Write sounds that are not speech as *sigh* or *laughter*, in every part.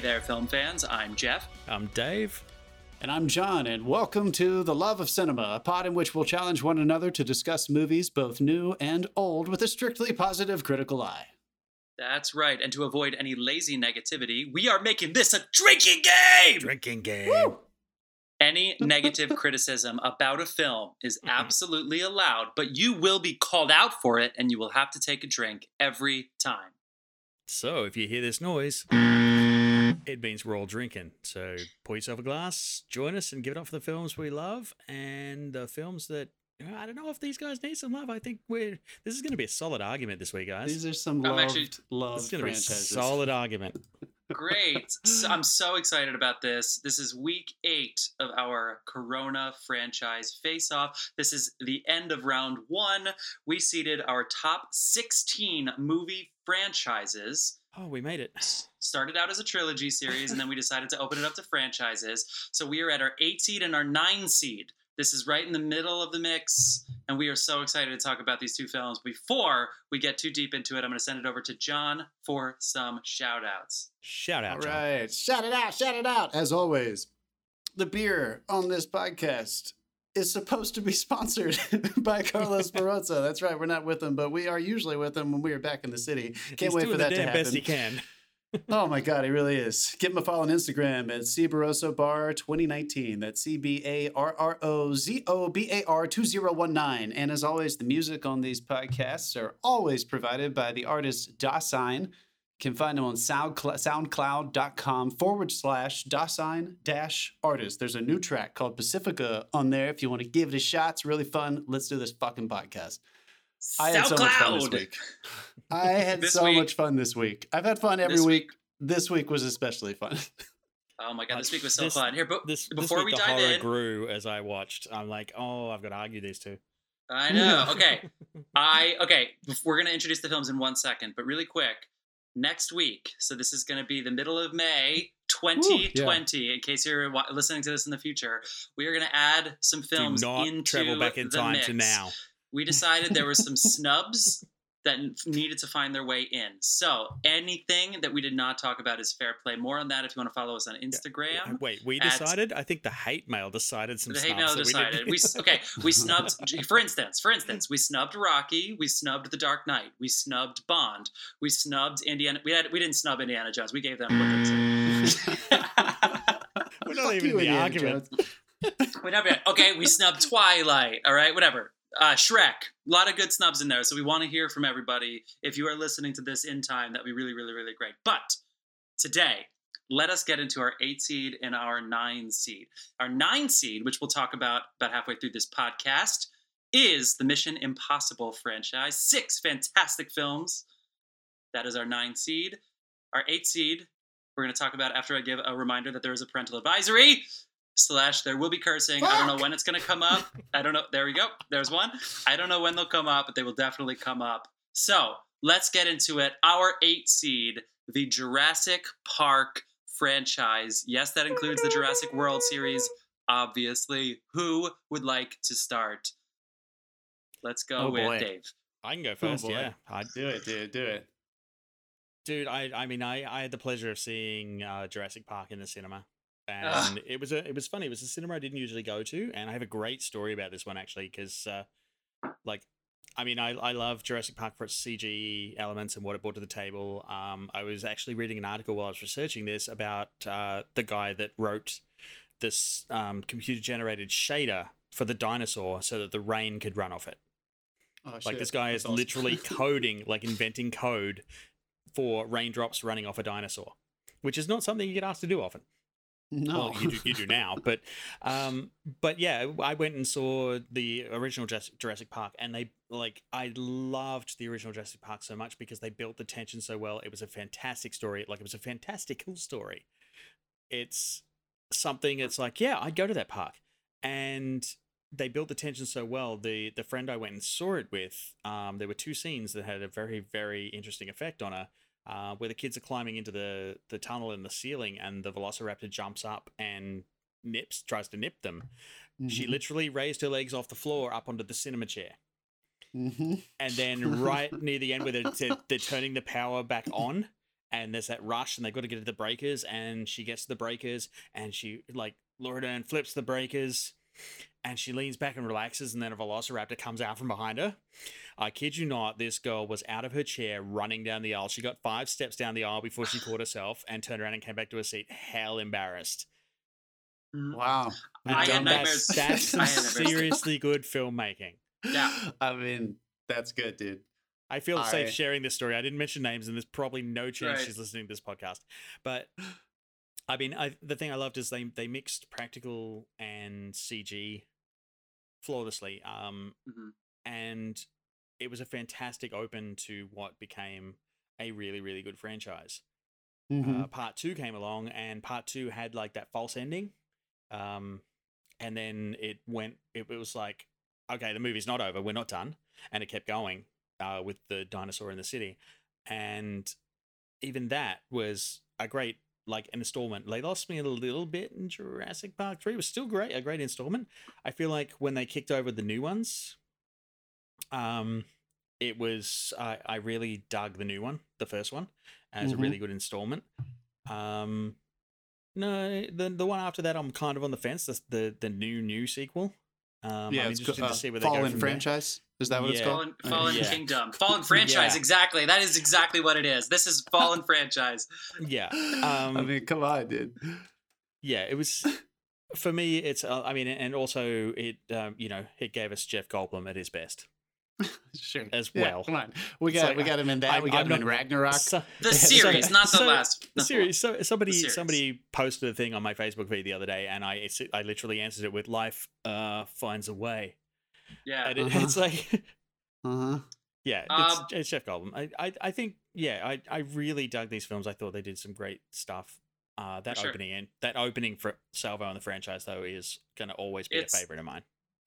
Hey there, film fans. I'm Jeff. I'm Dave. And I'm John, and welcome to The Love of Cinema, a pod in which we'll challenge one another to discuss movies, both new and old, with a strictly positive critical eye. That's right. And to avoid any lazy negativity, we are making this a drinking game! Drinking game. Woo! Any negative criticism about a film is mm-hmm. absolutely allowed, but you will be called out for it and you will have to take a drink every time. So if you hear this noise, it means we're all drinking. So pour yourself a glass, join us, and give it up for the films we love and the films that I don't know if these guys need some love. I think we're this is going to be a solid argument this week, guys. These are some I'm loved, actually- This is going to be a franchises. solid argument. Great. So I'm so excited about this. This is week eight of our Corona franchise face off. This is the end of round one. We seeded our top 16 movie franchises. Oh, we made it. started out as a trilogy series and then we decided to open it up to franchises. So we are at our eight seed and our nine seed. This is right in the middle of the mix, and we are so excited to talk about these two films. Before we get too deep into it, I'm going to send it over to John for some shout outs. Shout out, All John. right, shout it out, shout it out. As always, the beer on this podcast is supposed to be *laughs* sponsored *laughs* by Carlos *laughs* Barrozo. That's right, we're not with him, but we are usually with him when we are back in the city. Can't He's wait for that to happen. best he can. Oh my god, he really is. Give him a follow on Instagram at C Barrozo Bar 2019. That's C B A R R O Z O B A R 2019. And as always, the music on these podcasts are always provided by the artist Dasein. You can find them on SoundCloud, soundcloud.com forward slash Dasein dash artist. There's a new track called Pacifica on there if you want to give it a shot. It's really fun. Let's do this fucking podcast. I had so much fun this week. I *laughs* had so week- much fun this week. I've had fun every This week. This week was especially fun. *laughs* Oh my god, uh, this week was so This- fun. Here, but This before this we week, the dive horror in, grew as I watched. I'm like, oh, I've got to argue these two. I know. *laughs* Okay. I okay, we're going to introduce the films in 1 second, but really quick. Next week, so this is going to be the middle of May 2020 in case you're listening to this in the future. We are going to add some films Do not into travel back in the time mix. to now. We decided there were some *laughs* snubs that needed to find their way in. So, anything that we did not talk about is fair play. More on that if you want to follow us on Instagram. Wait, we at- decided? I think the hate mail decided some The hate mail that we decided. We, okay, *laughs* we snubbed. For instance, for instance, we snubbed Rocky. We snubbed The Dark Knight. We snubbed Bond. We snubbed Indiana. We had we didn't snub Indiana Jones. We gave them. *laughs* We're not Fuck even you, in the Indiana argument. Jones. *laughs* Whatever. Okay, we snubbed Twilight. All right, whatever. Uh, Shrek. A lot of good snubs in there. So we want to hear from everybody. If you are listening to this in time, that'd be really, really, really great. But today, let us get into our eight seed and our nine seed. Our nine seed, which we'll talk about about halfway through this podcast, is the Mission Impossible franchise. Six fantastic films. That is our nine seed. Our eight seed, we're going to talk about after I give a reminder that there is a parental advisory. Slash, there will be cursing. I don't know when it's going to come up. *laughs* I don't know. There we go. There's one. I don't know when they'll come up, but they will definitely come up. So let's get into it. Our eight seed, the Jurassic Park franchise. Yes, that includes the Jurassic World series, obviously. Who would like to start? Let's go Oh, with boy. Dave. I can go first, boy. yeah. I, do it, dude. Do it. dude, I, I mean, I, I had the pleasure of seeing uh, Jurassic Park in the cinema, and Ugh. it was a, it was funny. It was a cinema I didn't usually go to, and I have a great story about this one actually, because, uh, like, I mean, I, I love Jurassic Park for its CG elements and what it brought to the table. Um, I was actually reading an article while I was researching this about uh, the guy that wrote this um, computer generated shader for the dinosaur so that the rain could run off it. Oh, Like this guy That's is awesome. literally *laughs* coding, like inventing code for raindrops running off a dinosaur, which is not something you get asked to do often. No. Well, you do, you do now, but um, but yeah, I went and saw the original Jurassic, Park, and they like I loved the original Jurassic Park so much because they built the tension so well. It was a fantastic story, like it was a fantastic fantastical story. It's something. It's like yeah, I'd go to that park, and they built the tension so well. The the friend I went and saw it with, um, there were two scenes that had a very very interesting effect on her. Uh, where the kids are climbing into the the tunnel in the ceiling, and the Velociraptor jumps up and nips tries to nip them. She Mhm. literally raised her legs off the floor up onto the cinema chair, Mhm. and then right near the end where they're, they're, they're turning the power back on, and there's that rush, and they've got to get to the breakers, and she gets to the breakers, and she like Laura Dern flips the breakers, and she leans back and relaxes, and then a velociraptor comes out from behind her. I kid you not, this girl was out of her chair running down the aisle. She got five steps down the aisle before she *sighs* caught herself and turned around and came back to her seat, hell embarrassed. Mm, wow. I had And nightmares. That's, *laughs* that's I seriously good filmmaking. Yeah. I mean, that's good, dude. I feel I- safe sharing this story. I didn't mention names, and there's probably no chance Right. she's listening to this podcast. But I mean, I, the thing I loved is they they mixed practical and CG flawlessly, um, Mhm. and it was a fantastic open to what became a really really good franchise. Mhm. Uh, part two came along, and part two had like that false ending, um, and then it went. It, it was like, okay, the movie's not over. We're not done, and it kept going uh, with the dinosaur in the city, and even that was a great like an installment. They lost me a little bit in Jurassic Park three. It was still great, a great installment. I feel like when they kicked over the new ones, um, it was I I really dug the new one, the first one, as Mhm. a really good installment. Um, no, the the one after that, I'm kind of on the fence. The the, the new new sequel. Um, yeah, I'm it's interested co- to uh, see where they go Fallen from there. Franchise. Is that what it's called? Fallen, Uh, yeah. Kingdom. *laughs* Fallen franchise, Yeah. exactly. That is exactly what it is. This is Fallen franchise. Yeah, *laughs* I um, mean, come on, dude. yeah. It was for me. It's uh, I mean, and also it um, you know it gave us Jeff Goldblum at his best *laughs* Sure. as Yeah, well. come on. We got like, we got him in that. I'm- we got I'm him in Ragnarok. So- The so- series, not the so- last. The the series. So somebody series. somebody posted a thing on my Facebook feed the other day, and I it's, I literally answered it with "Life uh, finds a way," Yeah. and it, Uh-huh. it's like, *laughs* Uh-huh. yeah, Um, it's, it's Jeff Goldblum. I, I I think yeah, I I really dug these films. I thought they did some great stuff. Uh, that For sure. opening and that opening for Salvo and the franchise though is gonna always be It's- a favorite of mine.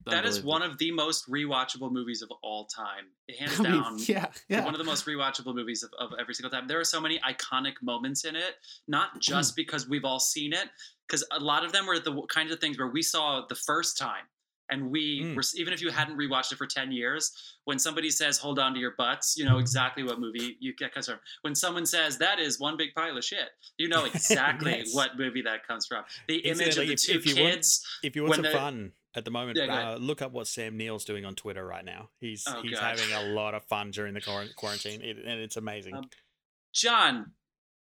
That is one of the most rewatchable movies of all time. *laughs* Hands I mean, down. yeah, yeah. One of the most rewatchable movies of, of every single time. There are so many iconic moments in it, not just because we've all seen it, because a lot of them were the kinds of things where we saw the first time. And we Mm. were, even if you hadn't rewatched it for 10 years, when somebody says, hold on to your butts, you know exactly what movie you get comes from. When someone says, that is one big pile of shit, you know *laughs* exactly Yes. what movie that comes from. The image of the if- two if you want- kids. If you want some fun at the moment, Yeah, uh, look up what Sam Neill's doing on Twitter right now. He's Oh, he's God. having a lot of fun during the quarantine, it, and it's amazing. Um, John,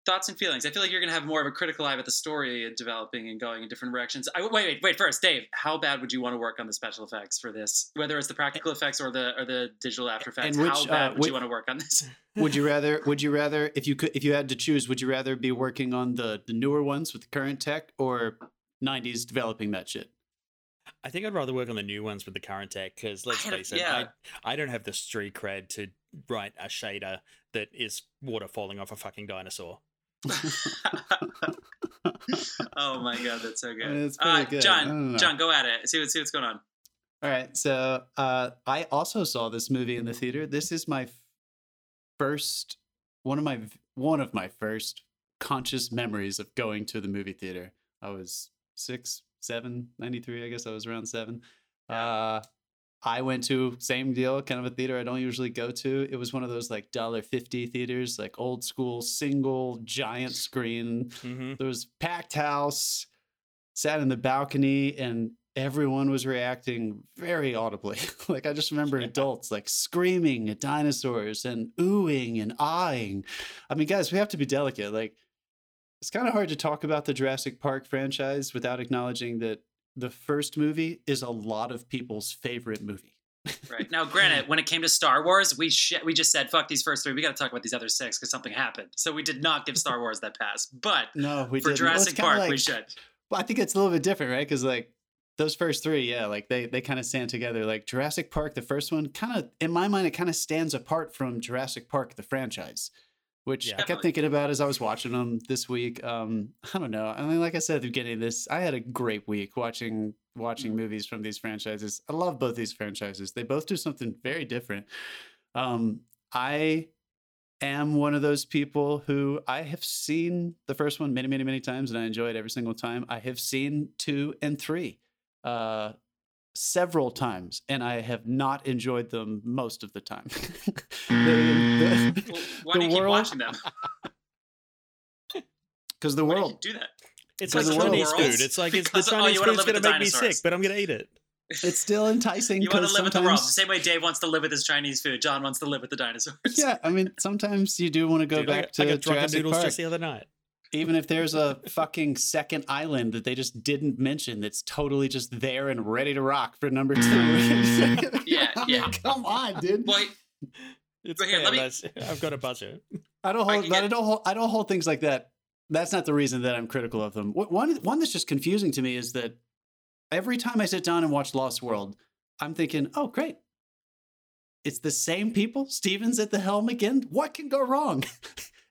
thoughts and feelings. I feel like you're going to have more of a critical eye with the story and developing and going in different directions. I, wait, wait, wait. First, Dave, how bad would you want to work on the special effects for this? Whether it's the practical effects or the or the digital After Effects, And which, how bad uh, would which- you want to work on this? *laughs* would you rather? Would you rather *laughs* if you could if you had to choose? Would you rather be working on the the newer ones with the current tech or '90s developing that shit? I think I'd rather work on the new ones with the current tech because let's face it, yeah. I, I don't have the street cred to write a shader that is water falling off a fucking dinosaur. *laughs* oh my god, that's so good. It's pretty uh, good. John. John, go at it. See what see what's going on. All right, so uh, I also saw this movie in the theater. This is my first one of my one of my first conscious memories of going to the movie theater. I was six, seven, 93, I guess I was around seven. Uh, I went to same deal, kind of a theater I don't usually go to. It was one of those like dollar fifty theaters, like old school single giant screen Mm-hmm. there was packed house sat in the balcony and everyone was reacting very audibly *laughs* like i just remember Yeah. adults like screaming at dinosaurs and oohing and eyeing i mean guys we have to be delicate like it's kind of hard to talk about the jurassic park franchise without acknowledging that the first movie is a lot of people's favorite movie Right now, *laughs* granted, when it came to Star Wars, we sh- we just said fuck these first three. We got to talk about these other six because something happened. So we did not give Star Wars that pass. But *laughs* no we for didn't. Jurassic kinda Park, like- we should. Well, I think it's a little bit different, right? Because like those first three, yeah, like they they kind of stand together. Like Jurassic Park, the first one, kind of in my mind, it kind of stands apart from Jurassic Park, the franchise, which Yeah. I kept thinking about as I was watching them this week. Um, *laughs* I don't know. I mean, like I said at the beginning of this, I had a great week watching watching movies from these franchises. I love both these franchises. They both do something very different. Um, I am one of those people who I have seen the first one many, many, many times, and I enjoy it every single time. I have seen two and three uh, several times, and I have not enjoyed them most of the time. *laughs* The- the- Well, why the do you keep world- watching them? *laughs* because the Why do you world. do that? It's like the Chinese food. It's like it's, the Because- oh, Chinese wanna food's gonna the make me sick, but I'm gonna eat it. *laughs* It's still enticing You want to live with the world. The same way Dave wants to live with his Chinese food. John wants to live with the dinosaurs. Yeah, I mean, sometimes you do want to go Dude, back got- to I got drunken Jurassic noodles Park. just the other night. Even if there's a fucking second island that they just didn't mention that's totally just there and ready to rock for number two. *laughs* Yeah, *laughs* yeah. come on, dude. Boy, It's But here, fair, let me- I've got a budget. I don't hold. can but I don't hold. I don't hold things like that. That's not the reason that I'm critical of them. One one that's just confusing to me is that every time I sit down and watch Lost World, I'm thinking, oh great, it's the same people. Steven's at the helm again. What can go wrong? *laughs*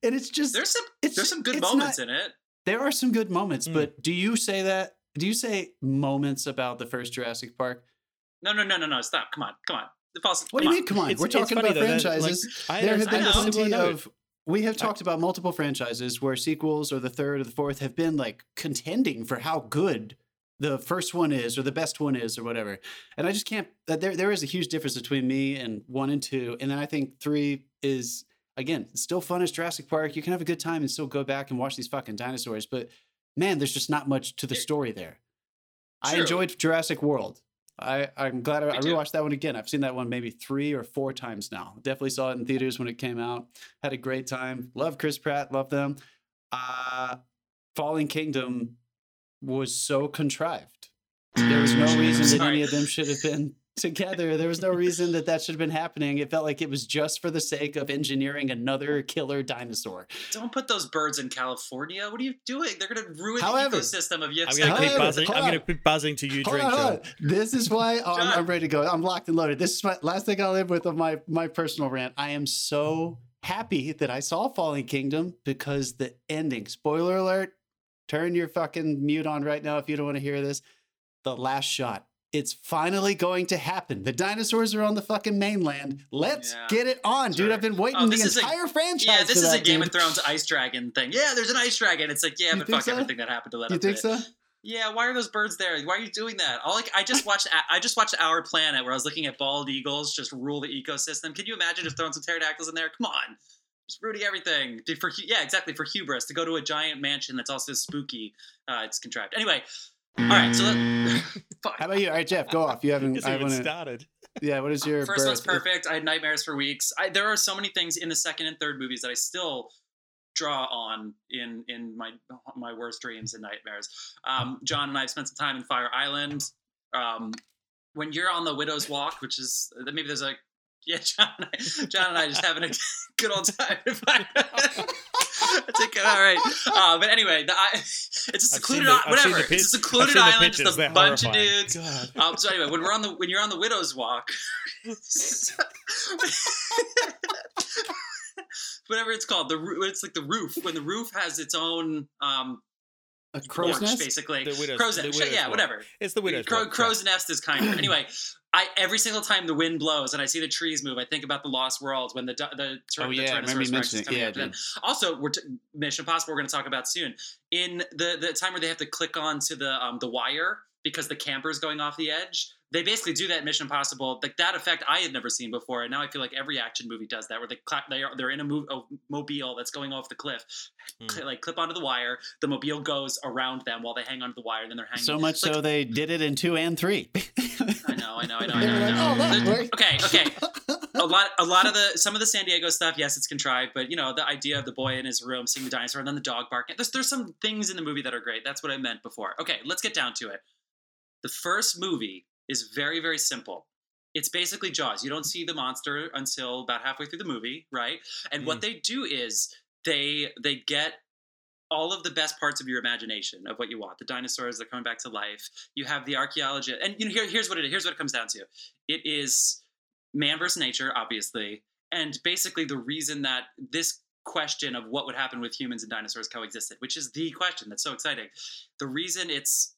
and it's just there's some it's there's some good it's moments not- in it. There are some good moments, Mm. but do you say that? Do you say moments about the first Jurassic Park? No, no, no, no, no. Stop. Come on. Come on. The false, What do come you on. mean? Come on, It's- we're talking about though that, like, franchises. There have been plenty of. We have talked about multiple franchises where sequels or the third or the fourth have been like contending for how good the first one is or the best one is or whatever. And I just can't. uh, There, there is a huge difference between me and one and two, and then I think three is again it's still fun as Jurassic Park. You can have a good time and still go back and watch these fucking dinosaurs, but man, there's just not much to the story there. I enjoyed Jurassic World. I, I'm glad I, I too. rewatched that one again. I've seen that one maybe three or four times now. Definitely saw it in theaters when it came out. Had a great time. Love Chris Pratt. Love them. Uh, Fallen Kingdom was so contrived. There was no reason that any of them should have been together. There was no reason that that should have been happening. It felt like it was just for the sake of engineering another killer dinosaur. Don't put those birds in California. What are you doing? They're going to ruin However- the ecosystem of I'm Yosemite. gonna keep buzzing. I'm gonna keep buzzing to you, Hold drink, on, hold on. This is why oh, I'm, I'm ready to go. I'm locked and loaded. This is my last thing I'll end with of my my personal rant. I am so happy that I saw Fallen Kingdom because the ending. Spoiler alert. Turn your fucking mute on right now if you don't want to hear this. The last shot. It's finally going to happen. The dinosaurs are on the fucking mainland. Let's Yeah. get it on, dude. Sure. I've been waiting Oh, the this a- entire franchise. Yeah, this is a Game dude. of Thrones ice dragon thing. Yeah, there's an ice dragon. It's like, yeah, You but fuck so? everything that happened to let You think so? Yeah, why are those birds there? Why are you doing that? All like I just *laughs* watched I just watched Our Planet where I was looking at bald eagles just rule the ecosystem. Can you imagine just throwing some pterodactyls in there? Come on. Just ruining everything. For yeah, exactly for hubris to go to a giant mansion that's also spooky. Uh, it's contrived. Anyway, all right. So *laughs* let, fuck. How about you? All right, Jeff, go off. You haven't. I even wanna, started. yeah. What is your *laughs* First one's perfect. I had nightmares for weeks. I, there are so many things in the second and third movies that I still draw on in in my my worst dreams and nightmares. Um, John and I have spent some time in Fire Island. Um, when you're on the Widow's Walk, which is maybe there's a yeah, John and I, John and I just having a *laughs* good old time. *laughs* I think all right, uh, but anyway, the, I, *laughs* it's a secluded the- i- whatever. the It's a secluded island, just a they're bunch of dudes. Um, so anyway, when we're on the when you're on the widow's walk, whatever it's called, the it's like the roof when the roof has its own um A crow's porch, nest? basically. The widow's- crow's nest, yeah, walk. whatever. It's the widow's Crow, crow's nest is kind of anyway. I every single time the wind blows and I see the trees move, I think about the Lost World when the the, tyr- Oh, yeah, Tyrannosaurus Rex is coming Yeah, after them. Also, we're t- Mission Impossible. We're going to talk about soon. In the the time where they have to click on to the um the wire because the camper's going off the edge. They basically do that in Mission Impossible. Like that effect I had never seen before, and now I feel like every action movie does that, where they cl- they are they're in a, mo- a mobile that's going off the cliff, Hmm. cl- like clip onto the wire. The mobile goes around them while they hang onto the wire, and then they're hanging. So much Like, so they did it in two and three. *laughs* I know, I know, I know, I know. were I like, know. "Oh, that The- worked." okay, okay. A lot, a lot of the *laughs* some of the San Diego stuff, yes, it's contrived, but you know the idea of the boy in his room seeing the dinosaur and then the dog barking. There's there's some things in the movie that are great. That's what I meant before. Okay, let's get down to it. The first movie is very very simple. It's basically Jaws. You don't see the monster until about halfway through the movie, right? And what hmm. they do is they they get all of the best parts of your imagination of what you want. The dinosaurs are coming back to life. You have the archaeology, and you know here, here's what it here's what it comes down to. It is man versus nature, obviously, and basically the reason that this question of what would happen with humans and dinosaurs coexisted, which is the question that's so exciting. The reason it's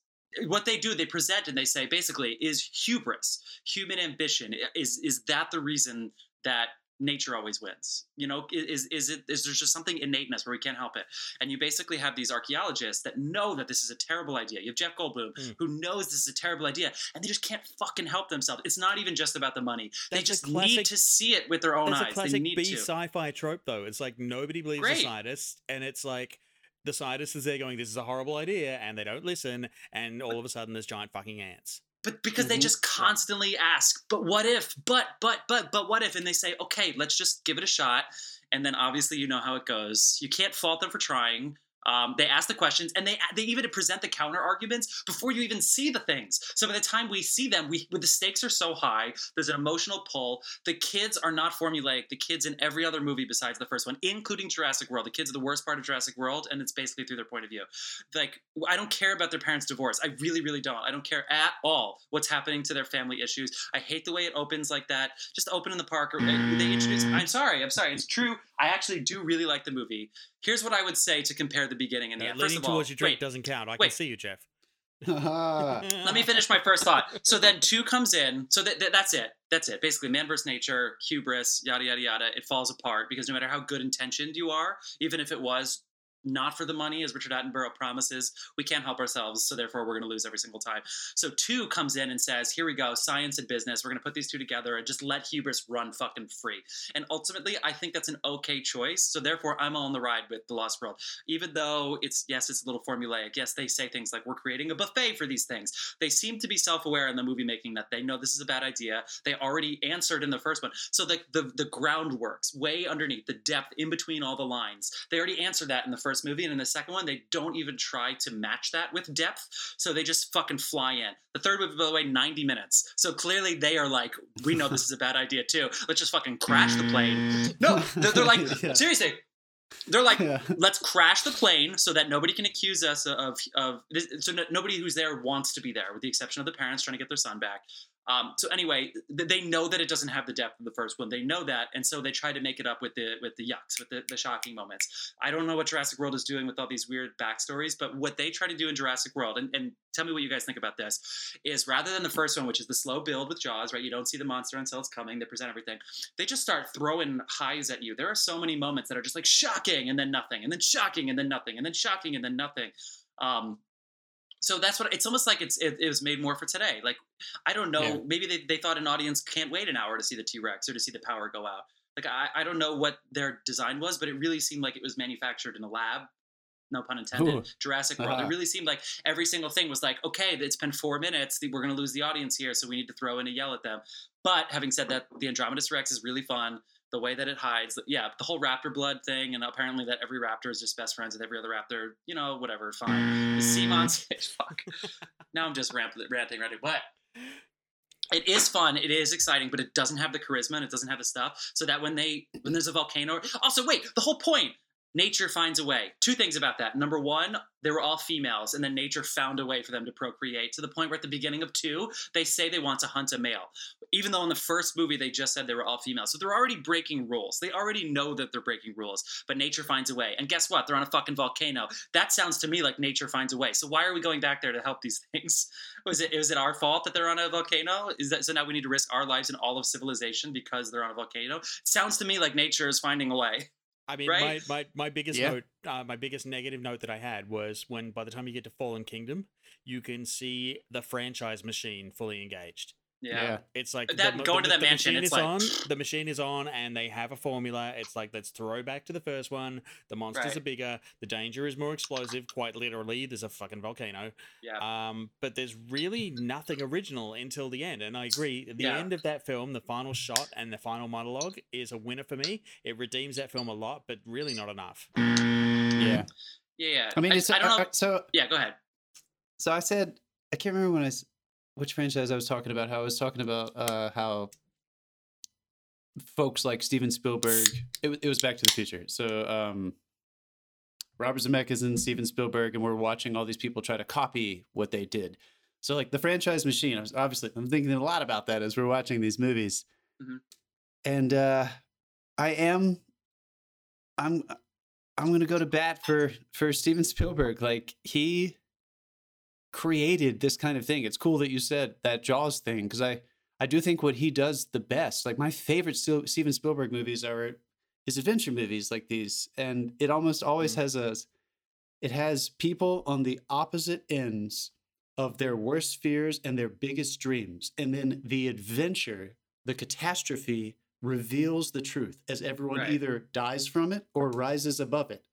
what they do, they present and they say basically is hubris, human ambition. Is is that the reason that nature always wins? You know, is is it is there just something innate in us where we can't help it? And you basically have these archaeologists that know that this is a terrible idea. You have Jeff Goldblum Mm. who knows this is a terrible idea, and they just can't fucking help themselves. It's not even just about the money. they That's a just classic- need to see it with their own That's eyes. a they classic B to. sci-fi trope, though. It's like nobody believes Great. the scientists, and it's like the scientists is there going, "This is a horrible idea," and they don't listen, and all of a sudden there's giant fucking ants. But because they Mhm. just constantly ask, but what if? But but but but what if? And they say, okay, let's just give it a shot. And then obviously you know how it goes. You can't fault them for trying. Um, they ask the questions, and they they even present the counter arguments before you even see the things. So by the time we see them, we the stakes are so high. There's an emotional pull. The kids are not formulaic. The kids in every other movie besides the first one, including Jurassic World, the kids are the worst part of Jurassic World, and it's basically through their point of view like I don't care about their parents' divorce. I really, really don't. I don't care at all what's happening to their family issues. I hate the way it opens like that. Just open in the park. Or they introduce. I'm sorry. I'm sorry. It's true. I actually do really like the movie. Here's what I would say to compare the beginning and the Uh, end. First leaning of all, towards your drink wait, doesn't count. I can wait. see you, Jeff. *laughs* let me finish my first thought. So then two comes in. So that, that- that's it. That's it. Basically, man versus nature, hubris, yada yada yada. It falls apart because no matter how good intentioned you are, even if it was not for the money, as Richard Attenborough promises, we can't help ourselves. So therefore, we're going to lose every single time. So two comes in and says, "Here we go, science and business. We're going to put these two together and just let hubris run fucking free." And ultimately, I think that's an okay choice. So therefore, I'm on the ride with the Lost World, even though it's yes, it's a little formulaic. Yes, they say things like we're creating a buffet for these things. They seem to be self-aware in the movie making that they know this is a bad idea. They already answered in the first one. So the the, the groundworks way underneath, the depth in between all the lines. They already answered that in the first movie, and in the second one, they don't even try to match that with depth. So they just fucking fly in. The third movie, by the way, 90 minutes. So clearly they are like, we know this is a bad idea too. Let's just fucking crash the plane. No, they're, they're like, *laughs* Yeah. seriously. They're like, Yeah. let's crash the plane so that nobody can accuse us of of this, so no, nobody who's there wants to be there, with the exception of the parents trying to get their son back. Um, so anyway, th- they know that it doesn't have the depth of the first one. They know that, and so they try to make it up with the with the yucks, with the, the shocking moments. I don't know what Jurassic World is doing with all these weird backstories, but what they try to do in Jurassic World, and, and tell me what you guys think about this, is rather than the first one, which is the slow build with Jaws, right? You don't see the monster until it's coming. They present everything. They just start throwing highs at you. There are so many moments that are just like shocking and then nothing, and then shocking and then nothing, and then shocking and then nothing. Um, so that's what it's almost like it's it, it was made more for today. Like I don't know, Yeah. maybe they, they thought an audience can't wait an hour to see the T Rex or to see the power go out. Like I, I don't know what their design was, but it really seemed like it was manufactured in a lab. No pun intended. Ooh. Jurassic World. Uh-huh. It really seemed like every single thing was like, okay, it's been four minutes. We're going to lose the audience here, so we need to throw in a yell at them. But having said that, the Andromedus Rex is really fun. The way that it hides, yeah, the whole raptor blood thing, and apparently that every raptor is just best friends with every other raptor. You know, whatever, fine. The sea mm. monster, *laughs* fuck. Now I'm just rant- ranting, ready. But it is fun. It is exciting, but it doesn't have the charisma and it doesn't have the stuff. So that when they when there's a volcano, also wait, the whole point. Nature finds a way. Two things about that. Number one, they were all females, and then nature found a way for them to procreate to the point where at the beginning of two, they say they want to hunt a male. Even though in the first movie they just said they were all females. So they're already breaking rules. They already know that they're breaking rules, but nature finds a way. And guess what? They're on a fucking volcano. That sounds to me like nature finds a way. So why are we going back there to help these *laughs* things? Was it is it our fault that they're on a volcano? Is that so now we need to risk our lives and all of civilization because they're on a volcano? It sounds to me like nature is finding a way. *laughs* I mean, Right? my, my, my biggest Yeah. note, uh, my biggest negative note that I had was when by the time you get to Fallen Kingdom, you can see the franchise machine fully engaged. Yeah. It's like That- the, going to that mansion, machine it's is like- on. The machine is on, and they have a formula. It's like let's throw back to the first one. The monsters Right. are bigger. The danger is more explosive. Quite literally, there's a fucking volcano. Yeah. Um, but there's really nothing original until the end. And I agree. The Yeah. end of that film, the final shot and the final monologue, is a winner for me. It redeems that film a lot, but really not enough. Yeah. Yeah, yeah. I mean, I, it's I don't know. so. yeah, go ahead. So I said, I can't remember when I, s- which franchise I was talking about. How I was talking about uh, how folks like Steven Spielberg. It, it was Back to the Future. So um, Robert Zemeckis and Steven Spielberg, and we're watching all these people try to copy what they did. So like the franchise machine. I was obviously I'm thinking a lot about that as we're watching these movies, Mhm. and uh, I am, I'm. I'm gonna go to bat for for Steven Spielberg. Like he created this kind of thing. It's cool that you said that Jaws thing because I I do think what he does the best. Like my favorite Stil- Steven Spielberg movies are his adventure movies like these, and it almost always Mhm. has a it has people on the opposite ends of their worst fears and their biggest dreams, and then the adventure, the catastrophe reveals the truth as everyone Right. either dies from it or rises above it.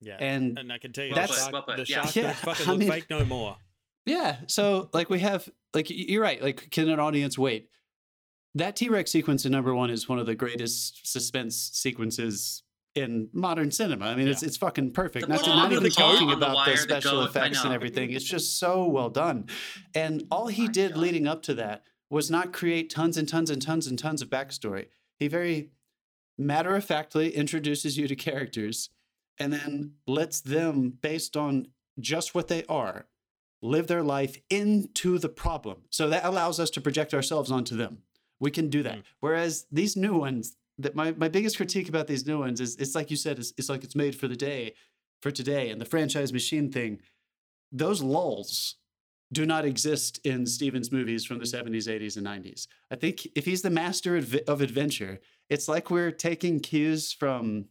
Yeah. And And I can tell you, Well the put, shark, well put, the yeah. shark *laughs* Yeah, don't fucking I look fake no more. Yeah. So like we have like you're right. Like can an audience wait? That T Rex sequence in number one is one of the greatest suspense sequences in modern cinema. I mean, it's Yeah. it's fucking perfect. The Not, to, not even talking on the about wire, the the special goat, effects and everything. It's just so well done. And all he my did God. leading up to that was not create tons and tons and tons and tons of backstory. He very matter of factly introduces you to characters and then lets them, based on just what they are, live their life into the problem. So that allows us to project ourselves onto them. We can do that. Mm. Whereas these new ones, that my, my biggest critique about these new ones is it's like you said, it's, it's like it's made for the day, for today, and the franchise machine thing. Those lulls do not exist in Stevens movies from the 70s, 80s, and 90s. I think if he's the master of of adventure, it's like we're taking cues from.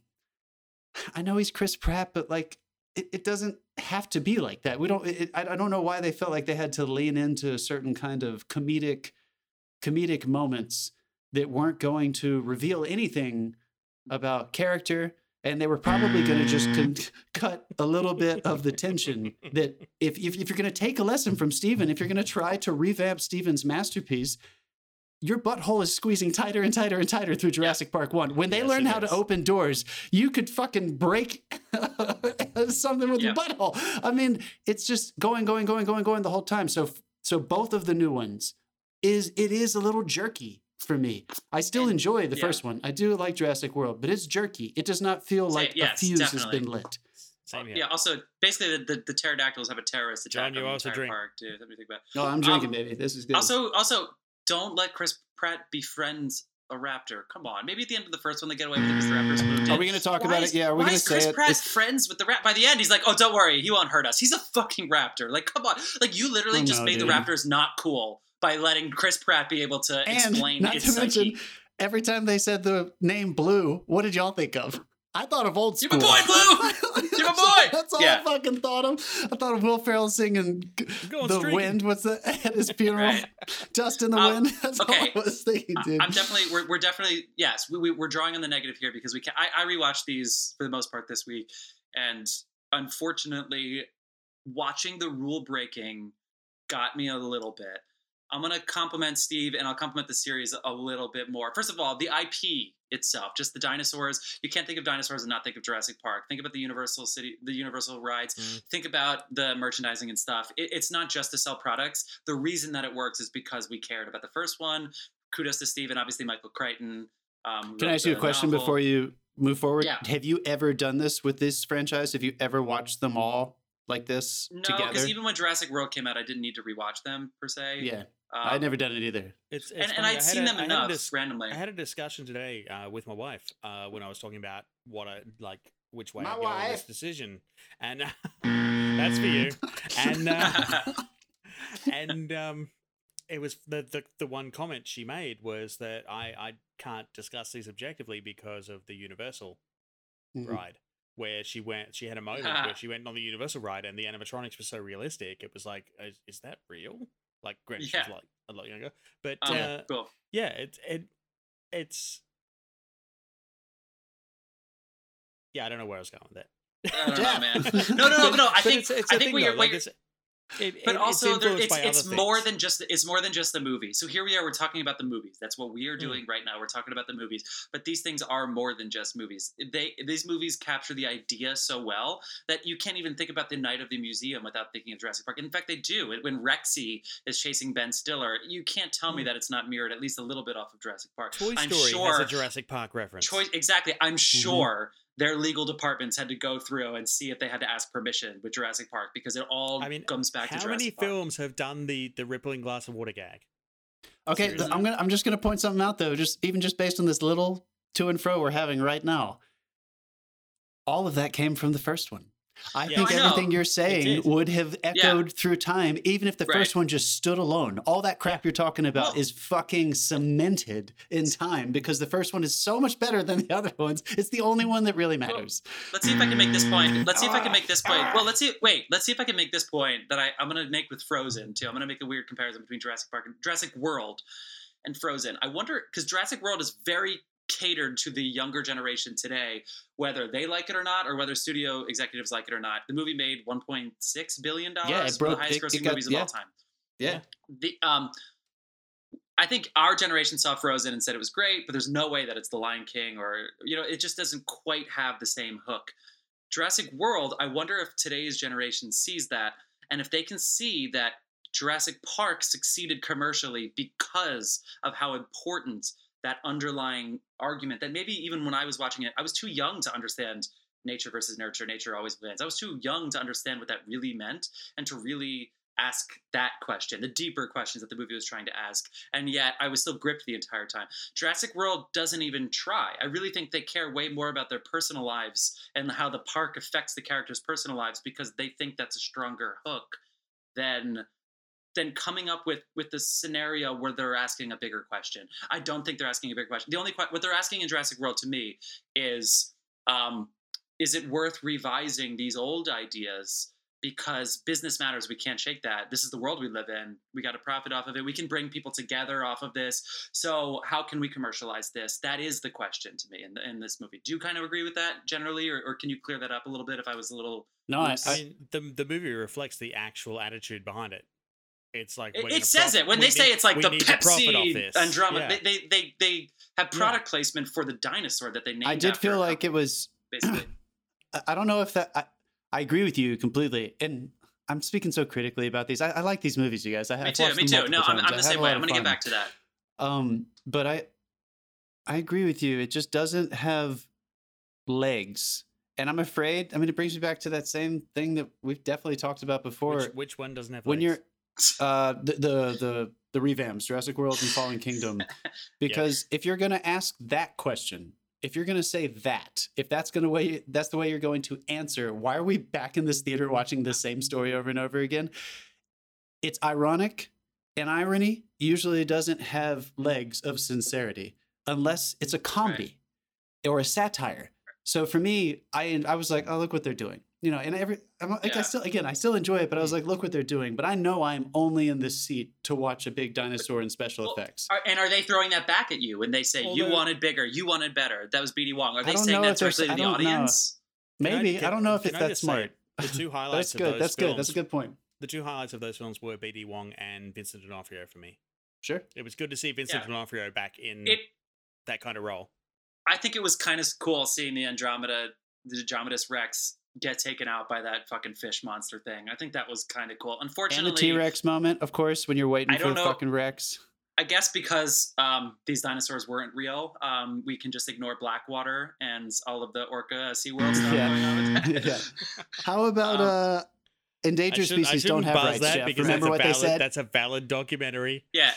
I know he's Chris Pratt, but like it, it doesn't have to be like that. We don't. It, I I don't know why they felt like they had to lean into a certain kind of comedic, comedic moments that weren't going to reveal anything about character, and they were probably going to just mm. con- cut a little bit of the tension. That if if, if you're going to take a lesson from Steven, if you're going to try to revamp Steven's masterpiece. Your butthole is squeezing tighter and tighter and tighter through Jurassic Park 1. When they Yes, learn it how to open doors, you could fucking break *laughs* something with Yeah. your butthole. I mean, it's just going, going, going, going, going the whole time. So, so both of the new ones is it is a little jerky for me. I still And- enjoy the yeah. first one. I do like Jurassic World, but it's jerky. It does not feel Same- like yes, a fuse definitely. has been lit. Same here. Yeah. Also, basically, the, the, the pterodactyls have a terrorist attack John, on you the also entire drink. park too. Something to think about. Oh, I'm drinking, Um, baby. This is good. Also, also, don't let Chris Pratt befriends a raptor. Come on. Maybe at the end of the first one they get away with it because the raptor's moved in. are we going to talk Why about is- it? Yeah, are we why going to say Chris it? Pratt It's- friends with the raptor? By the end, he's like, "Oh, don't worry, he won't hurt us. He's a fucking raptor." Like, come on, like you literally I just know, made dude. the raptors not cool by letting Chris Pratt be able to and explain not to psyche. mention, every time they said the name Blue, what did y'all think of? I thought of old You're school. my boy, Blue! *laughs* You're my *laughs* That's all- boy! That's all Yeah. I fucking thought of. I thought of Will Ferrell singing "The streaking. Wind." What's the *laughs* at his funeral? Right. Dust in the Um, wind. That's okay. all I was thinking, dude. I'm definitely we're, we're definitely yes we, we we're drawing on the negative here because we can I, I rewatched these for the most part this week and unfortunately watching the rule breaking got me a little bit. I'm gonna compliment Steve and I'll compliment the series a little bit more. First of all, the IP itself, just the dinosaurs. You can't think of dinosaurs and not think of Jurassic Park. Think about the Universal City, the Universal rides. Mm. Think about the merchandising and stuff. It, it's not just to sell products. The reason that it works is because we cared about the first one. Kudos to Steve and obviously Michael Crichton. Um, Can I ask you a question novel. before you move forward? Yeah. Have you ever done this with this franchise? Have you ever watched them all like this No, together? because even when Jurassic World came out, I didn't need to rewatch them per se. yeah, Um, I've never done it either. It's, it's and, and I I'd had seen a- them I enough dis- randomly. I had a discussion today uh, with my wife uh, when I was talking about what I like, which way My I go on this decision, and *laughs* that's for you. And uh, *laughs* and um, it was the, the the one comment she made was that I I can't discuss these objectively because of the Universal Mhm. ride. Where she went, she had a moment where *laughs* she went on the Universal ride, and the animatronics were so realistic. It was like, is, is that real? Like, granted, she was like a lot younger, but Um, uh, cool. yeah, it it it's yeah, I don't know where I was going with that. I don't know, man. *laughs* No, no, no, but no. I think it's, it's I a think thing, what though, you're, like you're it's, it, but it- also it's, there, it's it's more things. than just it's more than just the movie. So here we are. We're talking about the movies. That's what we are Mm. doing right now. We're talking about the movies. But these things are more than just movies. They these movies capture the idea so well that you can't even think about the night of the museum without thinking of Jurassic Park. In fact, they do. When Rexy is chasing Ben Stiller, you can't tell me Mm. that it's not mirrored at least a little bit off of Jurassic Park. Toy I'm Story sure has a Jurassic Park reference. choice exactly i'm Mm-hmm. sure their legal departments had to go through and see if they had to ask permission with jurassic park because it all I mean, comes back to How many park films have done the the rippling glass of water gag? Okay, th- Seriously? I'm gonna. I'm just gonna point something out though. Just even just based on this little to and fro we're having right now. All of that came from the first one. I Yeah. think I everything you're saying would have echoed through time, even if the Right. first one just stood alone. All that crap you're talking about Well- is fucking cemented in time because the first one is so much better than the other ones. It's the only one that really matters. let's see if i can make this point let's see if i can make this point well let's see wait let's see if i can make this point that I, i'm going to make with frozen too i'm going to make a weird comparison between jurassic park and jurassic world and frozen i wonder because jurassic world is very catered to the younger generation today, whether they like it or not, or whether studio executives like it or not. The movie made 1.6 billion dollars, Yeah, it one of broke- the highest grossing movies of yeah. all time. Yeah. The um, I think our generation saw Frozen and said it was great, but there's no way that it's The Lion King or you know, it just doesn't quite have the same hook. Jurassic World, I wonder if today's generation sees that and if they can see that Jurassic Park succeeded commercially because of how important that underlying argument that maybe even when I was watching it, I was too young to understand nature versus nurture, nature always wins. I was too young to understand what that really meant and to really ask that question, the deeper questions that the movie was trying to ask. And yet I was still gripped the entire time. Jurassic World doesn't even try. I really think they care way more about their personal lives and how the park affects the characters' personal lives because they think that's a stronger hook than than coming up with with this scenario where they're asking a bigger question. I don't think they're asking a bigger question. The only que- what they're asking in Jurassic World to me is um, is it worth revising these old ideas? Because business matters we can't shake that. This is the world we live in. We got to profit off of it. We can bring people together off of this. So how can we commercialize this? That is the question to me in, the, in this movie. Do you kind of agree with that generally or, or can you clear that up a little bit if i was a little No, I, I I, the the movie reflects the actual attitude behind it. It's like It, it says prof- it when we they say it's like the need to profit off Pepsi this. Andromeda. Yeah. They, they they they have product placement for the dinosaur that they named. I did after feel like it was. basically. *clears throat* I- I don't know if that. I, I agree with you completely, and I'm speaking so critically about these. I, I like these movies, you guys. I, me I've too. watched Me them too. No, I'm, times. I'm I the same way. I'm gonna get back to that. Um, but I, I agree with you. It just doesn't have legs, and I'm afraid. I mean, it brings me back to that same thing that we've definitely talked about before. Which, which one doesn't have when you're legs? Uh the, the the the revamps Jurassic World and Fallen Kingdom *laughs* because if you're going to ask that question if you're going to say that if that's going to way that's the way you're going to answer why are we back in this theater watching the same story over and over again? It's ironic and irony usually doesn't have legs of sincerity unless it's a comedy or a satire. So for me i i was like oh look what they're doing you know and every I'm like I still again I still enjoy it but I was mm. like look what they're doing but I know I'm only in this seat to watch a big dinosaur and special Well, effects Are, and are they throwing that back at you when they say Well, you wanted bigger, you wanted better? That was BD Wong. Are they saying that directly to the I don't know. audience? Can maybe I, don't know if it's that just say, smart the two *laughs* that's highlights of good those that's films, good that's a good point The two highlights of those films were B.D. Wong and Vincent D'Onofrio for me. sure It was good to see Vincent Yeah. D'Onofrio back in It. that kind of role. I think it was kind of cool seeing the Andromeda, the Andromedus Rex, get taken out by that fucking fish monster thing. I think that was kind of cool. and Unfortunately, the T-Rex moment of course when you're waiting I for don't the know- fucking Rex I guess because um, these dinosaurs weren't real, um, we can just ignore Blackwater and all of the orca SeaWorld stuff Yeah. going on. *laughs* Yeah. *laughs* how about Um, uh endangered shouldn't- species don't have buzz rights that Jeff. remember what a they said That's a valid documentary. Yeah.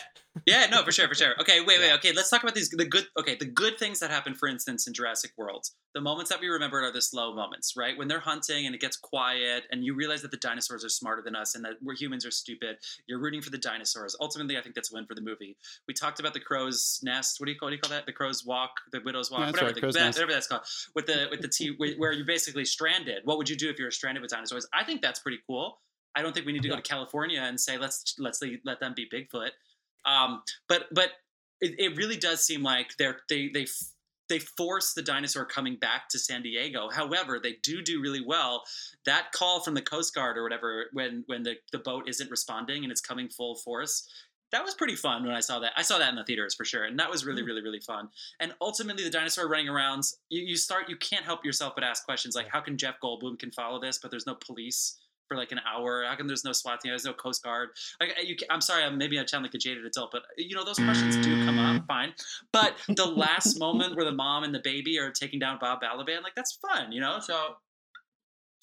Yeah, no, for sure, for sure. Okay, wait, wait, Yeah. okay. Let's talk about these the good okay, the good things that happen, for instance, in Jurassic World. The moments that we remember are the slow moments, right? When they're hunting and it gets quiet and you realize that the dinosaurs are smarter than us and that we're humans are stupid. You're rooting for the dinosaurs. Ultimately, I think that's a win for the movie. We talked about the crow's nest. What do you call, what do you call that? The crow's walk, the widow's walk, Yeah, whatever, right, the- that- whatever that's called. With the with the T where you're basically stranded. What would you do if you were stranded with dinosaurs? I think that's pretty cool. I don't think we need to go to California and say let's let's let them be Bigfoot. Um, but but it, it really does seem like they're they they they force the dinosaur coming back to San Diego. However, they do do really well. That call from the Coast Guard or whatever when when the, the boat isn't responding and it's coming full force. That was pretty fun when I saw that. I saw that in the theaters for sure, and that was really, Mm. really, really fun. And ultimately, the dinosaur running around, you, you start, you can't help yourself but ask questions like, how can Jeff Goldblum can follow this, but there's no police for like an hour? How come there's no SWAT team? There's no Coast Guard? Like, you, I'm sorry, I'm, maybe I sound like a jaded adult, but you know those questions do come up. Mm. Fine, but *laughs* the last moment where the mom and the baby are taking down Bob Balaban, like that's fun, you know. So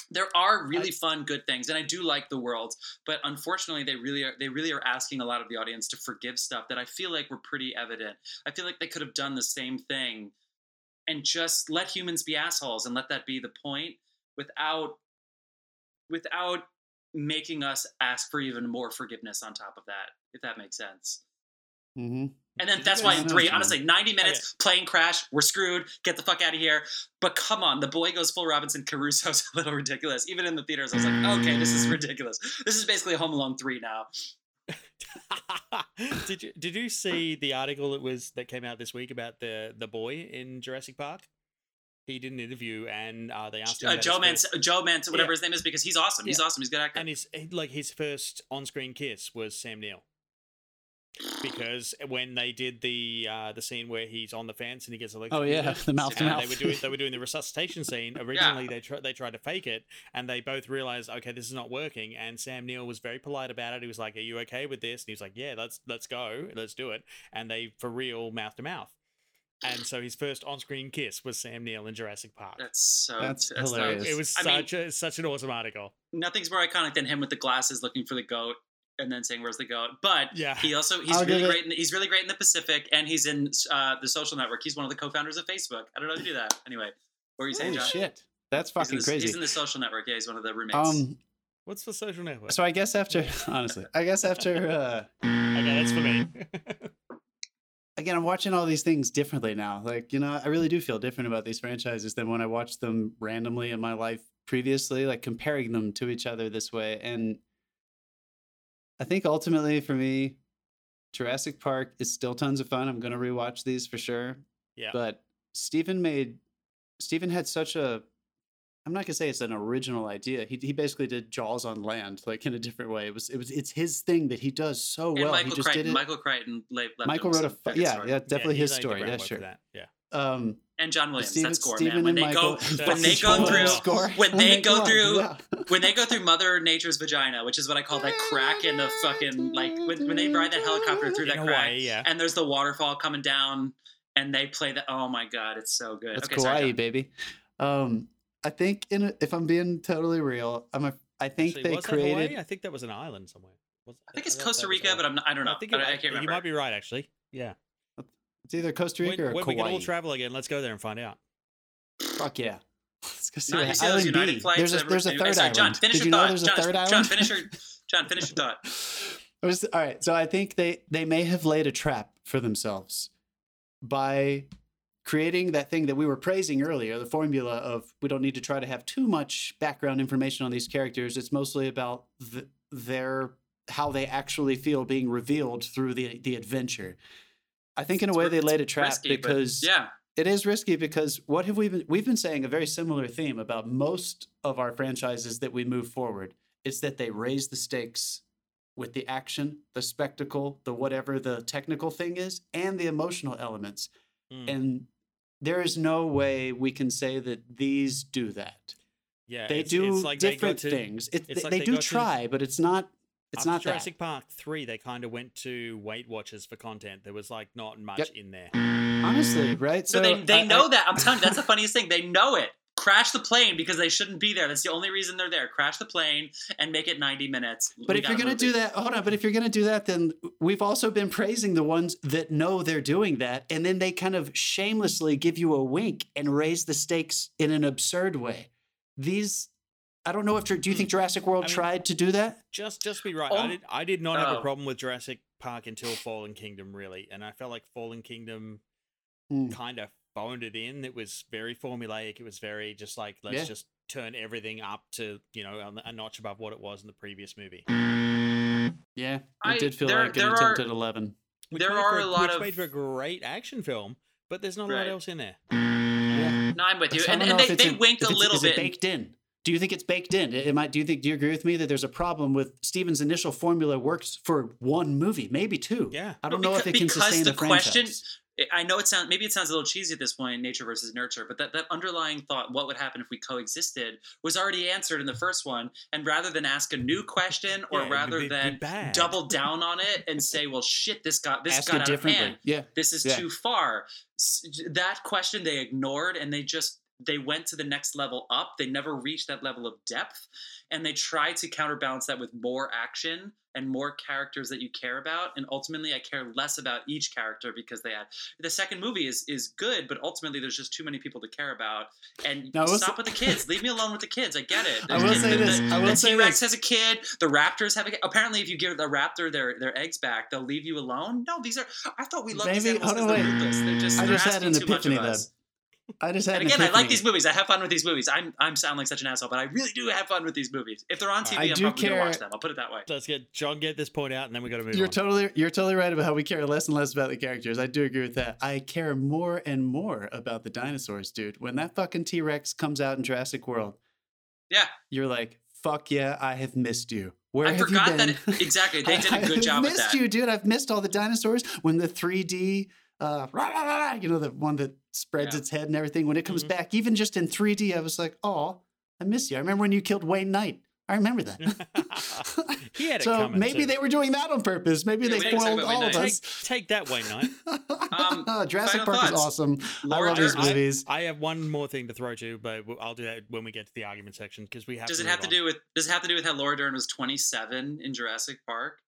there are really fun, good things, and I do like the world. But unfortunately, they really are they really are asking a lot of the audience to forgive stuff that I feel like were pretty evident. I feel like they could have done the same thing and just let humans be assholes and let that be the point without without making us ask for even more forgiveness on top of that if that makes sense. Mm-hmm. and then that's why in three honestly 90 minutes plane crash we're screwed get the fuck out of here. But come on the boy goes full robinson crusoe's *laughs* a little ridiculous. Even in the theaters i was like okay this is ridiculous. This is basically home alone 3 now. *laughs* Did you did you see the article that was that came out this week about the the boy in Jurassic Park? He did an interview and uh, they asked him Uh, Joe his Joe Mans, whatever Yeah. his name is, because he's awesome. He's Yeah. awesome. He's a good actor. and his like his first on screen kiss was Sam Neill. Because when they did the uh, the scene where he's on the fence and he gets electrocuted, Oh yeah, *laughs* the mouth to mouth. they were doing they were *laughs* doing the resuscitation scene. Originally, they tr- they tried to fake it, and they both realized, okay, this is not working. And Sam Neill was very polite about it. He was like, "Are you okay with this?" And he was like, "Yeah, let's let's go, let's do it." And they for real mouth to mouth. And so his first on screen kiss was Sam Neill in Jurassic Park. That's so. That's That's, dope. hilarious. It was I mean- such a such an awesome article. Nothing's more iconic than him with the glasses looking for the goat and then saying, "Where's the goat?" But Yeah. he also he's I'll really great. In, he's really great in the Pacific, and he's in uh, the Social Network. He's one of the co-founders of Facebook. I don't know how to do that. Anyway, what were you saying, Holy John? shit, that's He's fucking the- crazy. He's in the Social Network. Yeah, he's one of the roommates. um, What's the social network? so I guess after *laughs* honestly, I guess after uh, okay, that's for me. *laughs* again, I'm watching all these things differently now. Like, you know, I really do feel different about these franchises than when I watched them randomly in my life previously, like comparing them to each other this way. And I think ultimately for me, Jurassic Park is still tons of fun. I'm going to rewatch these for sure. yeah. But Stephen made, Stephen had such a, I'm not gonna say it's an original idea. He, he basically did Jaws on land, like in a different way. It was it was it's his thing that he does so and well. Michael he just Crichton. did it. Michael Crichton left Michael wrote a fu- yeah story. yeah definitely he his story yeah sure. that, Yeah. Um, And John Williams. Steven, that score, Steven man. When they Michael, go, *laughs* when they go through, score. when they mean, go come on, through- yeah. when they go through Mother Nature's vagina, which is what I call that crack in the fucking like when, when they ride that helicopter through In that crack, Hawaii, yeah. and there's the waterfall coming down, and they play that. Oh my god, it's so good. That's okay, Kauai, sorry, baby. Um, I think in a, if I'm being totally real, I'm a, I think Actually, they created. I think that was an island somewhere. Was- I think it's thought Costa Rica, but I'm not, I don't know. I think it- I can't remember. You might be right, actually. Yeah. It's either Costa Rica when or when we can all travel again, let's go there and find out. Fuck yeah. Let's go see Not, what you see those island United B. flights There's a, ever- there's a third sorry, island. John, finish Did your you know thought. there's a John, third island? John, finish your John, finish your thought. *laughs* I was- all right, so I think they they may have laid a trap for themselves by creating that thing that we were praising earlier, the formula of we don't need to try to have too much background information on these characters. It's mostly about th- their how they actually feel being revealed through the the adventure. I think in a way they laid a trap risky, because yeah, it is risky because what have we been we've been saying a very similar theme about most of our franchises that we move forward is that they raise the stakes with the action the spectacle the whatever the technical thing is and the emotional elements Mm. and there is no way we can say that these do that Yeah. they it's- do it's like they different to- things it, it's they, like they they do got to- try but it's not it's not Jurassic Park 3, they kind of went to Weight Watchers for content. There was like not much Yep. in there. honestly right so, they they I- know I- that. I'm telling you, that's the funniest thing. They know it. Crash the plane because they shouldn't be there. That's the only reason they're there. Crash the plane and make it 90 minutes. But We if you're going to do that, hold on. But if you're going to do that, then we've also been praising the ones that know they're doing that. And then they kind of shamelessly give you a wink and raise the stakes in an absurd way. These, I don't know if, do you think Jurassic World I mean- tried to do that? Just just be right. Oh. I did I did not have Oh. a problem with Jurassic Park until Fallen Kingdom really, and I felt like Fallen Kingdom Hmm. kind of phoned it in. It was very formulaic. It was very just like let's Yeah. just turn everything up to you know a- a notch above what it was in the previous movie. Yeah, it I- did feel there- like an attempt are- at 11. Which There made are for a lot which of- made for a great action film, but there's not a lot else in there. Yeah. No, I'm with you. And, and they, if it's they in- winked a little is bit. it baked in? Do you think it's baked in? It might. Do you think? Do you agree with me that there's a problem with Steven's initial formula works for one movie, maybe two? Yeah. I don't But know if it can sustain the a franchise. I know it sounds maybe it sounds a little cheesy at this point, nature versus nurture, but that, that underlying thought, what would happen if we coexisted, was already answered in the first one. And rather than ask a new question, or Yeah, rather be- be than bad. double *laughs* down on it and say, "Well, shit, this got this Ask got out of hand. Yeah. This is Yeah. too far." That question they ignored, and they just they went to the next level up. They never reached that level of depth, and they tried to counterbalance that with more action and more characters that you care about. And ultimately, I care less about each character because they had the second movie is is good, but ultimately there's just too many people to care about. And Now, stop with the kids. Leave me alone with the kids. I get it. I will say this, The, I will the say T-Rex this. has a kid. The Raptors have a kid. Apparently, if you give the Raptor their their eggs back, they'll leave you alone. No, these are. I thought we loved these Maybe- animals hold because they're ruthless. They're just. I they're just had an epiphany us. I just had And again, I like these movies. I have fun with these movies. I'm I'm sound like such an asshole, but I really do have fun with these movies. If they're on TV, I I'm do probably gonna watch them. I'll put it that way. Let's get John get this point out, and then we got to move You're on. totally you're totally right about how we care less and less about the characters. I do agree with that. I care more and more about the dinosaurs, dude. When that fucking T Rex comes out in Jurassic World, Yeah, you're like, "Fuck yeah, I have missed you." Where I have forgot you that been? it- exactly. They *laughs* did a good have job with missed that. you, dude. I've missed all the dinosaurs when the 3D, uh, rah, rah, rah, rah, you know, the one that spreads Yeah. its head and everything. When it comes Mhm. back, even just in 3D, I was like, "Oh, I miss you." I remember when you killed Wayne Knight. I remember that. *laughs* He had *laughs* so coming, maybe too. they were doing that on purpose. Maybe Yeah, they we foiled all of Knight. take, us. take that, Wayne Knight. *laughs* Um, Jurassic final Park is awesome. Laura I love these Dern, I- movies. I have one more thing to throw to, but I'll do that when we get to the argument section because we have. Does to it have move to do with Does it have to do with how Laura Dern was 27 in Jurassic Park?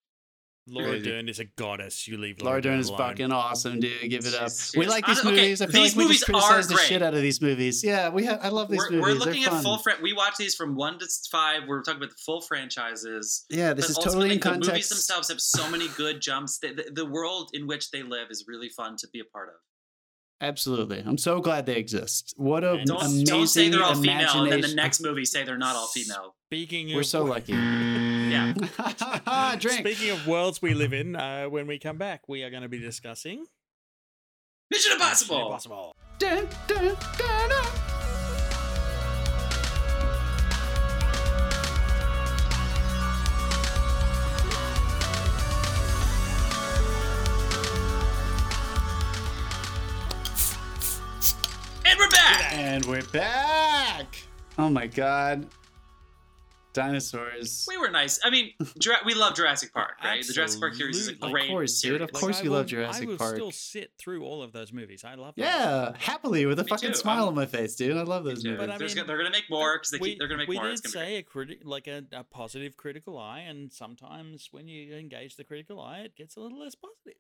Laura Crazy. Dern is a goddess. You leave Laura Dern is alone. fucking awesome, dude. Give it up. She's- We like these hon- okay, movies. I feel these like we just movies are criticize the great. shit out of these movies. Yeah, we have. I love these We're, movies. we're They're looking at fun. full. Fra- we watch these from one to five. We're talking about the full franchises. Yeah, this but is totally in ultimately, the movies context. themselves have so many good jumps. The, the, the world in which they live is really fun to be a part of. Absolutely, I'm so glad they exist. What a And Don't, amazing don't say they're all female, and then the imagination. next movie say they're not all female. Speaking We're of so lucky. *laughs* Yeah. *laughs* Drink. Speaking of worlds we live in, uh, when we come back, we are going to be discussing Mission Impossible. Mission Impossible. Dun, dun, dun, dun. And we're back. And we're back. Oh my god. Dinosaurs. We were nice. I mean, Jura- we love Jurassic Park, right? The Jurassic Park series is a Absolutely. Of great course, dude, of course I you will, love Jurassic Park. I will Park. still sit through all of those movies. I love them. Yeah, happily with a Me fucking too. smile I'm- on my face, dude. I love those movies. But I mean, go- they're gonna make more because they we, keep, they're gonna make we more. did It's gonna be say a criti- like a, a positive critical eye, and sometimes when you engage the critical eye, it gets a little less positive.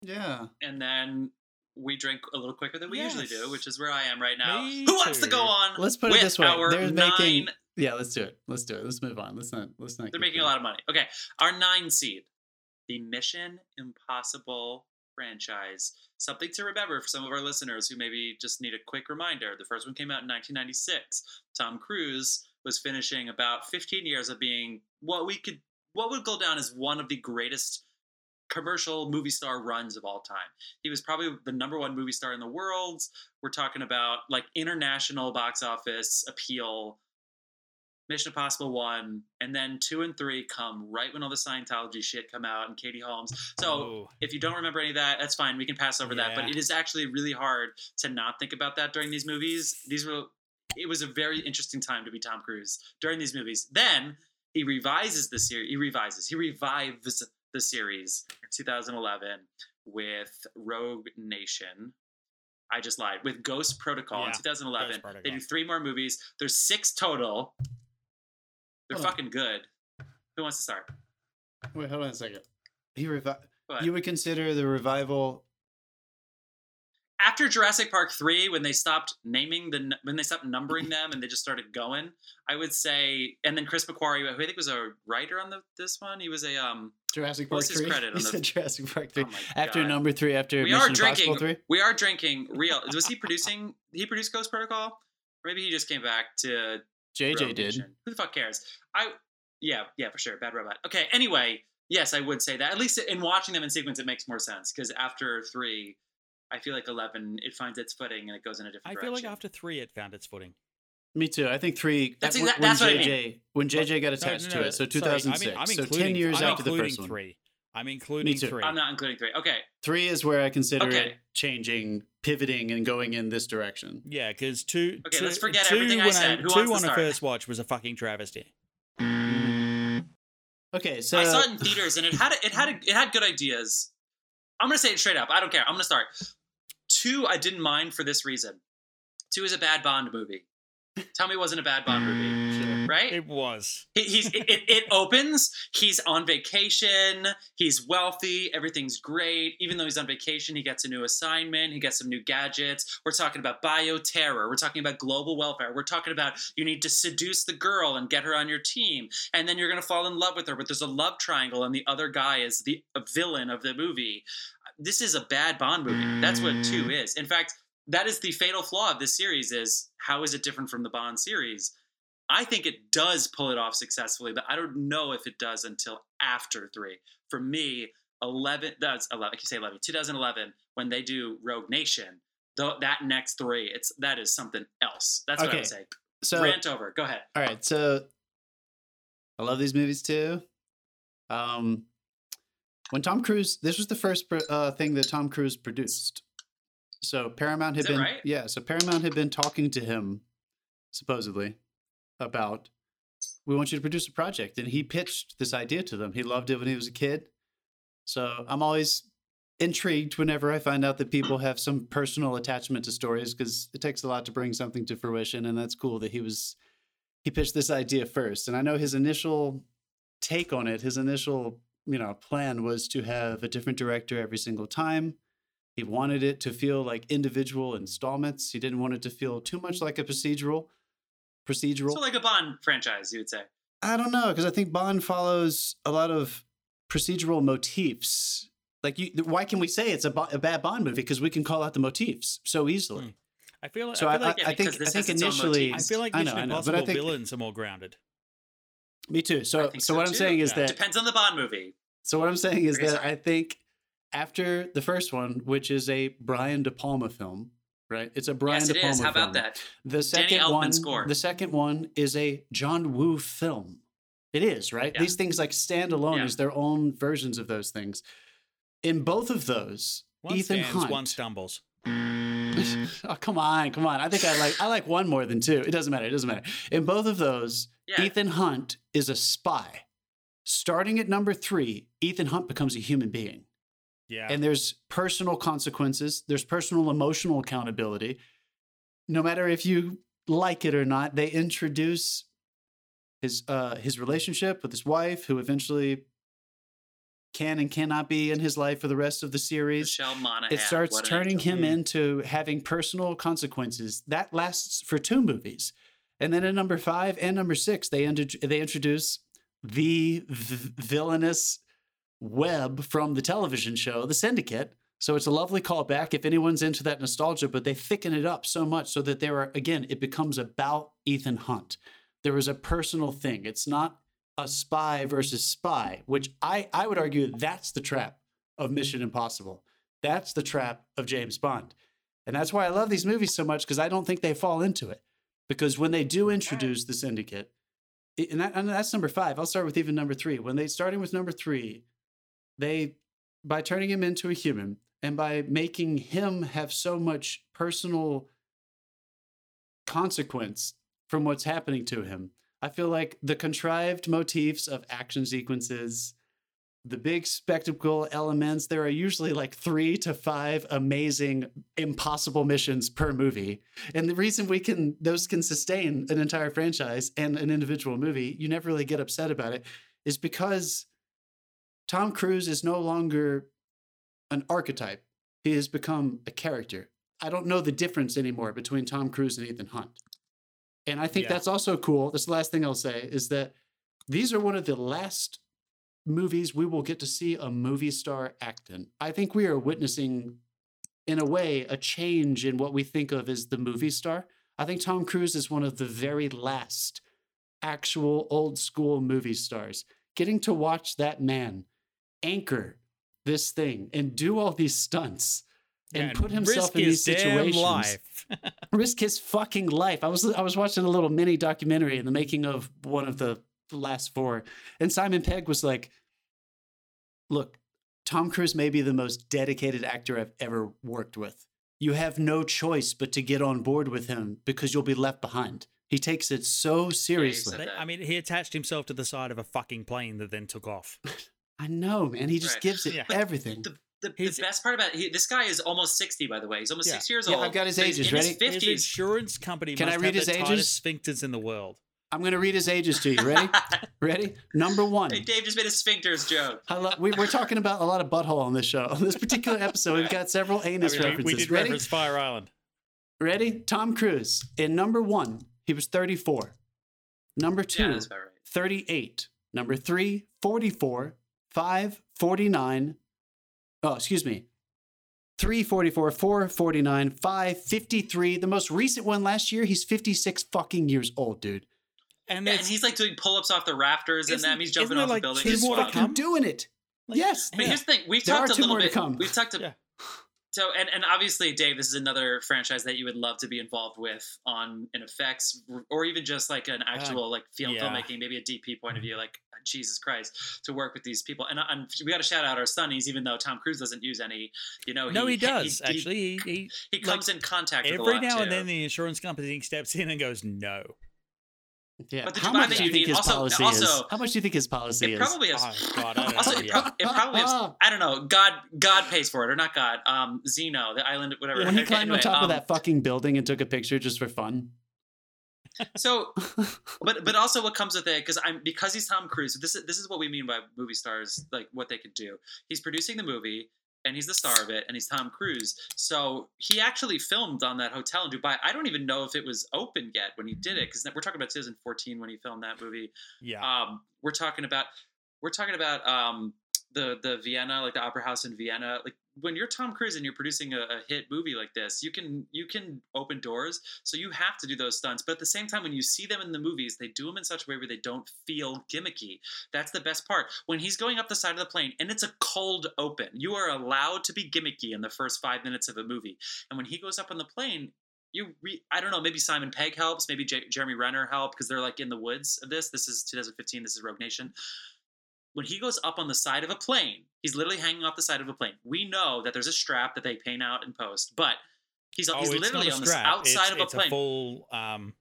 yeah. And then we drink a little quicker than we usually do, which is where I am right now. Me Who wants to go on? Let's put it this way. Our They're making Yeah, let's do it. Let's do it. Let's move on. Let's not let's not They're making a lot of money. Okay, our nine seed, the Mission Impossible franchise. Something to remember for some of our listeners who maybe just need a quick reminder. The first one came out in 1996. Tom Cruise was finishing about 15 years of being what we could, what would go down as one of the greatest commercial movie star runs of all time. He was probably the number one movie star in the world. We're talking about like international box office appeal. Mission Impossible one, and then two and three come right when all the Scientology shit come out and Katie Holmes. So Oh, if you don't remember any of that, that's fine. We can pass over that. But it is actually really hard to not think about that during these movies. These were it was a very interesting time to be Tom Cruise during these movies. Then he revises the series. He revises. He revives the series in 2011 with Rogue Nation. I just lied. With Ghost Protocol in 2011. Ghost They do three more movies. There's six total. They're Hold on. fucking good. Who wants to start? Wait, hold on a second. He revi- you would consider the revival after Jurassic Park three, when they stopped naming the when they stopped numbering them and they just started going, I would say, and then Chris McQuarrie, who I think was a writer on the this one, he was a um. Jurassic Park 3? credit You *laughs* on the- said Jurassic Park 3. Oh my after God. number 3 after We Mission are Impossible drinking. 3? We are drinking real. Was he producing? He produced Ghost Protocol. Or maybe he just came back to JJ Rogue did. Nation. Who the fuck cares? I yeah yeah for sure. Bad robot. Okay. Anyway, yes, I would say that. At least in watching them in sequence, it makes more sense because after three, I feel like eleven it finds its footing and it goes in a different way. I feel like after three, it found its footing. Me too. I think 3 That's when, exact- when that's what I JJ when JJ got No, attached no, to it. So sorry, 2006. I mean, so 10 years I'm after the including first one. Three. I'm including too. three. I'm not including three. Okay. 3 is where I consider Okay. it changing, pivoting and going in this direction. Yeah, because two. Okay, two- let's forget two everything I when said. Who two wants to on a first watch was a fucking travesty. Okay, so I saw it in theaters and it had a, it had a, it had good ideas. I'm gonna say it straight up. I don't care. I'm gonna start. Two, I didn't mind for this reason. Two is a bad Bond movie. Tell me, it wasn't a bad Bond movie, Mm-hmm. right? It was. He, he's it, it, it opens. He's on vacation. He's wealthy. Everything's great. Even though he's on vacation, he gets a new assignment. He gets some new gadgets. We're talking about bioterror. We're talking about global welfare. We're talking about you need to seduce the girl and get her on your team, and then you're gonna fall in love with her. But there's a love triangle, and the other guy is the villain of the movie. This is a bad Bond movie. That's what two mm. is. In fact, that is the fatal flaw of this series is how is it different from the Bond series? I think it does pull it off successfully, but I don't know if it does until after three. For me, 11, that's 11, I can say 11, 2011, when they do Rogue Nation, though that next three, it's that is something else. That's what I would say. So Rant over. Go ahead. All right, so I love these movies too. Um, when Tom Cruise, this was the first uh, thing that Tom Cruise produced. So Paramount had been, right? yeah. So Paramount had been talking to him, supposedly, about we want you to produce a project, and he pitched this idea to them. He loved it when he was a kid. So I'm always intrigued whenever I find out that people have some personal attachment to stories because it takes a lot to bring something to fruition, and that's cool that he was he pitched this idea first. And I know his initial take on it, his initial you know plan was to have a different director every single time. He wanted it to feel like individual installments. He didn't want it to feel too much like a procedural. Procedural. So like a Bond franchise, you would say. I don't know because I think Bond follows a lot of procedural motifs. Like, you, why can we say it's a, bo- a bad Bond movie? Because we can call out the motifs so easily. Hmm. I feel like So I I, like, yeah, I think I think has its own initially I feel like I Mission know, I know, Impossible but I think villains are more grounded. me too. So so so what I'm too. saying is Yeah. that Depends on the Bond movie. so what I'm saying is that. I think after the first one, which is a Brian De Palma film, right? It's a Brian yes, De it Palma is. How about film. that? The second Elfman one, score. the second one is a John Woo film. It is right. Yeah. These things like stand alone Yeah. as their own versions of those things. In both of those, One Ethan stands, Hunt. one stumbles. *laughs* oh come on, come on! I think I like I like one more than two. It doesn't matter. It doesn't matter. In both of those, Yeah. Ethan Hunt is a spy. Starting at number three, Ethan Hunt becomes a human being. Yeah. and there's personal consequences there's personal emotional accountability no matter if you like it or not they introduce his uh his relationship with his wife who eventually can and cannot be in his life for the rest of the series Michelle Monaghan. it starts what turning angel. him into having personal consequences that lasts for two movies and then in number five and number six they, int- they introduce the v- villainous web from the television show the syndicate so it's a lovely callback if anyone's into that nostalgia but they thicken it up so much so that there are again it becomes about ethan hunt there is a personal thing it's not a spy versus spy which i i would argue that's the trap of mission impossible that's the trap of James Bond. And that's why I love these movies so much because I don't think they fall into it. Because when they do introduce the syndicate, and, that, and that's number five. I'll start with even number three. When they starting with number three, they by turning him into a human and by making him have so much personal consequence from what's happening to him, I feel like the contrived motifs of action sequences, the big spectacle elements there are usually like three to five amazing impossible missions per movie. And the reason we can those can sustain an entire franchise and an individual movie you never really get upset about it is because tom cruise is no longer an archetype he has become a character i don't know the difference anymore between tom cruise and ethan hunt and i think Yeah. that's also cool that's the last thing i'll say is that these are one of the last movies we will get to see a movie star act in. I think we are witnessing, in a way, a change in what we think of as the movie star. I think Tom Cruise is one of the very last actual old school movie stars. Getting to watch that man anchor this thing and do all these stunts and put himself risk in these situations life. *laughs* risk his fucking life. I was I was watching a little mini documentary in the making of one of the last four, and Simon Pegg was like, "Look, Tom Cruise may be the most dedicated actor I've ever worked with. You have no choice but to get on board with him because you'll be left behind. He takes it so seriously. I mean, he attached himself to the side of a fucking plane that then took off. *laughs* I know, man. He just Right. gives it *laughs* Yeah. everything. The, the, the best part about he, this guy is almost 60, by the way. He's almost Yeah. 60 years Yeah, old. I've got his So ages. in Ready? his His 50s. insurance company Can must I read have his the ages? sphincters in the world. I'm going to read his ages to you. Ready? *laughs* Ready? Number one. Hey, Dave just made a sphincters joke. I love, we, we're talking about a lot of butthole on this show. *laughs* On this particular episode, we've got several anus I mean, references. we did Ready? reference Fire Island. Ready? Tom Cruise. In number one, he was 34. Number two, Yeah, right. 38. Number three, 44. Five, 49. Oh, excuse me. 344, 449, 553. The most recent one last year, he's 56 fucking years old, dude. And, Yeah, and he's like doing pull-ups off the rafters and Isn't- them. He's jumping off like, the building. He's It's more to wild. fucking doing it. Like, yes. But here's the thing: we've There are talked a two little more to bit. come. We've talked. A, Yeah. So and and obviously, Dave, this is another franchise that you would love to be involved with on an effects or even just like an actual like film yeah. filmmaking, maybe a DP point of view. Like Jesus Christ, to work with these people. And, uh, and we got to shout out our Sunnies, even though Tom Cruise doesn't use any. You know, no, he does he- actually. He, he He comes in contact with a every now too. and then the insurance company steps in and goes, "No." Yeah. But the How Dubai much do you you think his also- policy is? also- How much do you think his policy it is? probably has. Oh God, I don't *laughs* Also, know. it, yeah. prob- it probably has. I don't know. God, God pays for it, or not God. Um, Xenu, the island, whatever. when he Okay, *laughs* climbed anyway, on top um, of that fucking building and took a picture just for fun. So, *laughs* but but also what comes with it because I'm because he's Tom Cruise. This is this is what we mean by movie stars, like what they could do. He's producing the movie and he's the star of it, and he's Tom Cruise. So he actually filmed on that hotel in Dubai. I don't even know if it was open yet when he did it because we're talking about 2014 when he filmed that movie. yeah. Um, we're talking about we're talking about um the the Vienna, like the opera house in Vienna. Like when you're Tom Cruise and you're producing a, a hit movie like this, you can you can open doors. So you have to do those stunts. But at the same time, when you see them in the movies, they do them in such a way where they don't feel gimmicky. That's the best part. When he's going up the side of the plane and it's a cold open, you are allowed to be gimmicky in the first five minutes of a movie. And when he goes up on the plane, you re- I don't know, maybe Simon Pegg helps, maybe J- Jeremy Renner help because they're like in the woods of this. This is 2015. This is Rogue Nation. When he goes up on the side of a plane, he's literally hanging off the side of a plane. We know that there's a strap that they paint out and post, but he's oh, he's literally on the outside it's, of a plane. it's plane. a full, um,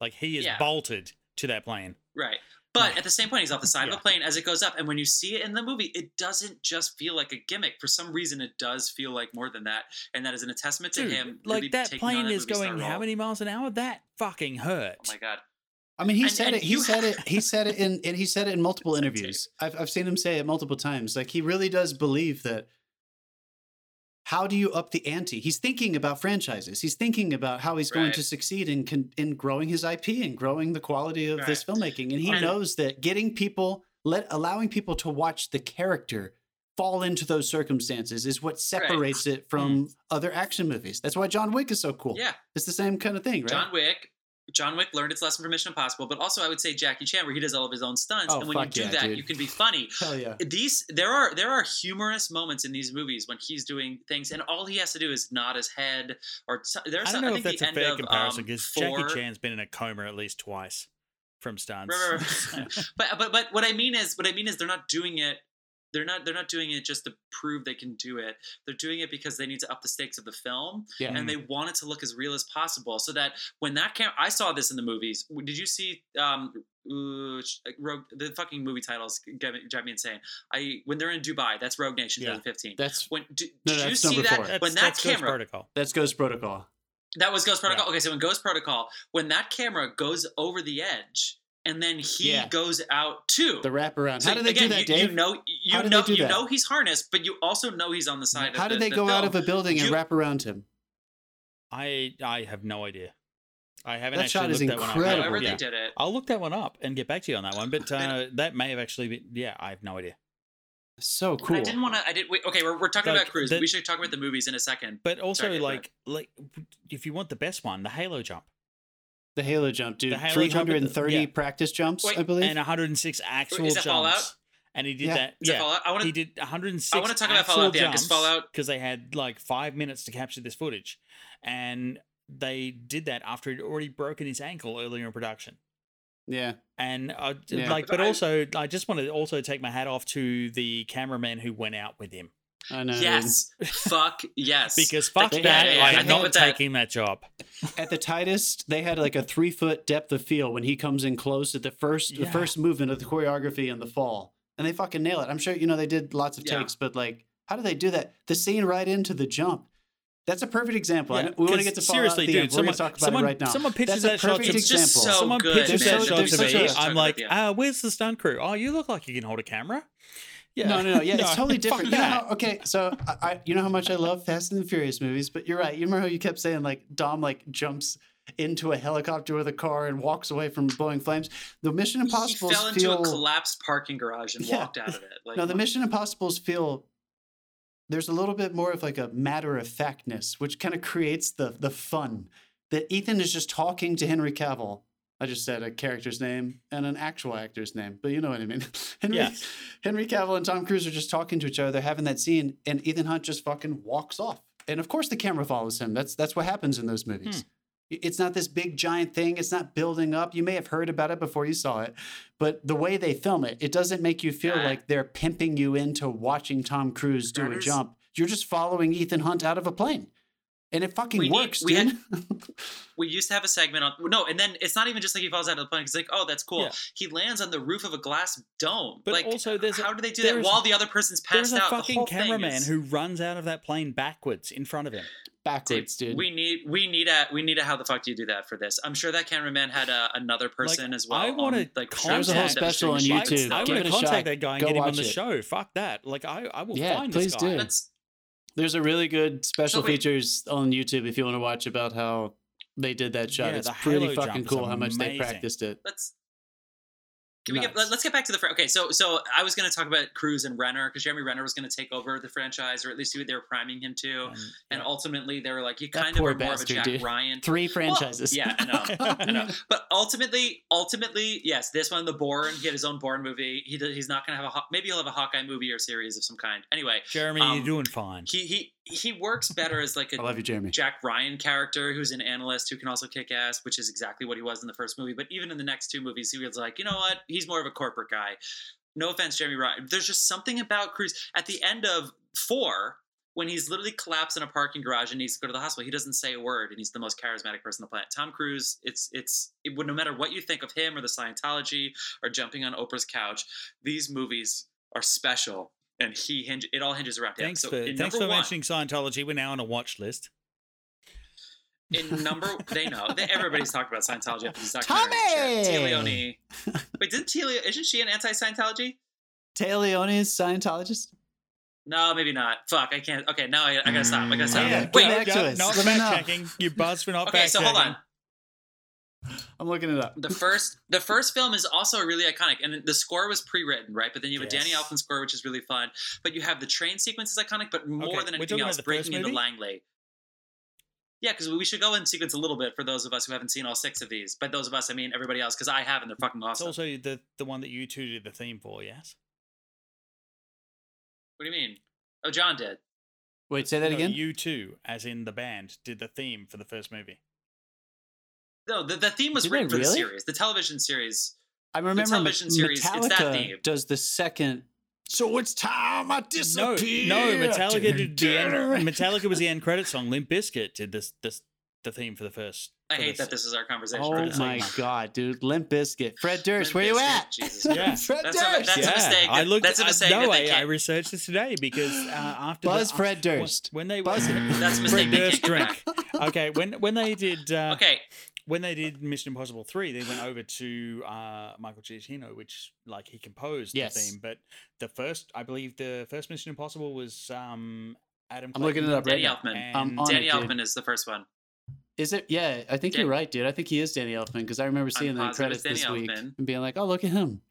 like he is Yeah. bolted to that plane. Right. But at the same point, he's off the side of Yeah. a plane as it goes up. And when you see it in the movie, it doesn't just feel like a gimmick. For some reason, it does feel like more than that. And that is an testament to Dude, him. like really that plane that is going how many miles an hour? That fucking hurt. Oh my God. I mean, he And- said and it. He said it. He said it *laughs* in, and he said it in multiple interviews. I've I've seen him say it multiple times. Like he really does believe that. How do you up the ante? He's thinking about franchises. He's thinking about how he's going to succeed in in growing his IP and growing the quality of this filmmaking. And he And- knows that getting people, let allowing people to watch the character fall into those circumstances is what separates it mm. from other action movies. That's why John Wick is so cool. Yeah. It's the same kind of thing, right? John Wick. John Wick learned its lesson from Mission Impossible, but also I would say Jackie Chan, where he does all of his own stunts. Oh, and when you do yeah, that, dude. you can be funny. *laughs* Hell yeah. These there are there are humorous moments in these movies when he's doing things, and all he has to do is nod his head. Or there's I don't know I if that's a fair of comparison um, because four, Jackie Chan's been in a coma at least twice from stunts. Right, right, right. but but but what I mean is what I mean is they're not doing it. They're not they're not doing it just to prove they can do it. They're doing it because they need to up the stakes of the film, Yeah. and they want it to look as real as possible. So that when that cam, I saw this in the movies. Did you see um uh, Rogue, the fucking movie titles drive me, insane. I when they're in Dubai, that's Rogue Nation Yeah. 2015. That's when did, No, did you see that four. That's, when that that's Ghost camera Protocol. that's Ghost Protocol. that was Ghost Protocol. Yeah. Okay, so in Ghost Protocol, when that camera goes over the edge and then he Yeah. goes out too. The wraparound. So How do they again, do that, you, Dave? You know, you know, you that? know he's harnessed, but you also know he's on the side. How of did the, they the go out of a building and You- wrap around him? I I have no idea. I haven't That actually shot is looked that one up. incredible. However Yeah. they did it. I'll look that one up and get back to you on that one. But *laughs* uh, that may have actually been. Yeah, I have no idea. So And cool. I didn't want to. I did. Wait, okay, we're, we're talking Like, about Cruise. the- we should talk about the movies in a second. But also, Sorry, like, like if you want the best one, the Halo jump the Halo jump, dude. The Halo jump the- 330 yeah. practice jumps, Wait, I believe. and 106 actual is jumps. Fallout? And he did Yeah. that. Is that yeah, Fallout? I want to. he to. did 106 I wanna talk about actual Fallout, yeah, 'cause jumps Fallout- because they had like five minutes to capture this footage, and they did that after he'd already broken his ankle earlier in production. yeah. And I, Yeah. like, but I- also, I just want to also take my hat off to the cameraman who went out with him I know. Yes. Fuck yes. *laughs* because fuck They- that, yeah, yeah, I yeah. am not think that- taking that job. At the tightest, they had like a three foot depth of field when he comes in close at the first the first movement of the choreography in the fall. And they fucking nail it. I'm sure, you know, they did lots of Yeah. takes, but like, how do they do that? The scene right into the jump. That's a perfect example. I Yeah, know- we want to 'cause get to Fallout seriously, at the dude. end. We're Someone, going to talk about someone, it right now. someone pitches That's a that shot to perfect me. It's just example. so someone good, pitches man. that shot There's to such me. a- I'm like, Yeah. ah, where's the stunt crew? Oh, you look like you can hold a camera. Yeah. No, no, no. Yeah, *laughs* it's totally different. You know how, okay, so I, I, you know how much I love Fast and the Furious movies, but you're right. You remember how you kept saying like Dom like jumps into a helicopter with a car and walks away from blowing flames. The Mission Impossible fell into feel a collapsed parking garage and *laughs* Yeah. walked out of it. Like, no, the Mission Impossibles feel there's a little bit more of like a matter of factness, which kind of creates the the fun. That Ethan is just talking to Henry Cavill. I just said a character's name and an actual actor's name, but you know what I mean. *laughs* Henry, Yeah. Henry Cavill and Tom Cruise are just talking to each other. Having that scene, and Ethan Hunt just fucking walks off. And of course, the camera follows him. That's that's what happens in those movies. Hmm. I- It's not this big giant thing. It's not building up. You may have heard about it before you saw it, but the way they film it, it doesn't make you feel like they're pimping you into watching Tom Cruise do a jump. You're just following Ethan Hunt out of a plane, and it fucking We need- works, we dude. had- *laughs* we used to have a segment on no, and then it's not even just like he falls out of the plane. He's like, oh, that's cool. Yeah. He lands on the roof of a glass dome. But like, also there's a- how do they do that while the other person's There's passed a out? The fucking whole thing cameraman is- who runs out of that plane backwards in front of him. Backwards, dude. We need, we need a, we need a. How the fuck do you do that for this? I'm sure that cameraman had a, another person as well. I wanna on, like contact- There's a whole special on shit. I, YouTube. I want to contact shot. that guy and Go get him on the it. show. Fuck that. Like I, I will Yeah, find please this guy. do. That's There's a really good special wait- features on YouTube if you want to watch about how they did that shot. Yeah, it's pretty fucking cool how much they practiced it. let's. Can we get, let, us get back to the okay. So so I was going to talk about Cruise and Renner because Jeremy Renner was going to take over the franchise, or at least they were priming him to. And, And ultimately, they were like, you That kind of are more of a Jack dude. Ryan. Three Well, franchises. yeah, I know. I *laughs* know. But ultimately, ultimately, yes, this one, the Bourne, he had his own Bourne movie. He he's not going to have a maybe he'll have a Hawkeye movie or series of some kind. Anyway, Jeremy, Um, you're doing fine. he he he works better as like I a love you, Jeremy. Jack Ryan character who's an analyst who can also kick ass, which is exactly what he was in the first movie. But even in the next two movies, he was like, you know what? He's more of a corporate guy. No offense, Jeremy Ryan. There's just something about Cruise at the end of four when he's literally collapsed in a parking garage and needs to go to the hospital. He doesn't say a word, and he's the most charismatic person on the planet. Tom Cruise. It's it's it would no matter what you think of him or the Scientology or jumping on Oprah's couch. These movies are special. And he hinge, it all hinges around him. Thanks So for in thanks for one- mentioning Scientology. We're now on a watch list. in number they know they, everybody's talked about Scientology after this Tommy! documentary. Téa Leoni. Wait, didn't Téa Leoni, isn't she an anti-Scientology? Taylor Leone is Scientologist. No, maybe not. Fuck, I can't. Okay, now I, I gotta stop. I gotta mm. stop. Yeah, Yeah, get Wait. back to us. Not Let me fact checking. You buzz for not Okay, fact so hold on. I'm looking it up. The first, the first film is also really iconic, and the score was pre-written, right? But then you have a Danny Elfman score, which is really fun. But you have the train sequence is iconic, but more Okay, than anything else, about the first breaking into? Langley. Yeah, because we should go in sequence a little bit for those of us who haven't seen all six of these. But those of us, I mean everybody else, because I haven't. They're fucking awesome. It's also the the one that U2 did the theme for. Yes. what do you mean? Oh, John did. Wait, say that No, again. U2, as in the band, did the theme for the first movie. No, the, the theme was Did written they for the series, the television series. I remember Me- television series, it's that Metallica theme. does the second. So it's time I No, disappear. no, Metallica did the end. Metallica was the end credit song. Limp Bizkit did this this the theme for the first. I hate the that this is our conversation. Oh right now. my god, dude! Limp Bizkit, Fred Durst, Limp where you at? Jesus *laughs* Yeah. Fred That's a- Durst. that's a mistake I that- looked. that's a uh, mistake no, that they I, I researched this today because uh, after Buzz the, Fred Durst. when they Buzz it. That's a *laughs* Fred mistake they Durst drink. okay, when when they did uh, Okay, when they did Mission Impossible three, they went over to uh, Michael Giacchino, which like he composed Yes. the theme. But the first, I believe, the first Mission Impossible was um, Adam. I'm looking it up right Danny now. Elfman. I'm and- on Danny it, dude. Elfman is the first one. Is it? Yeah, I think Dan- you're right, dude. I think he is Danny Elfman because I remember seeing the credits this Danny week and being like, "Oh, look at him."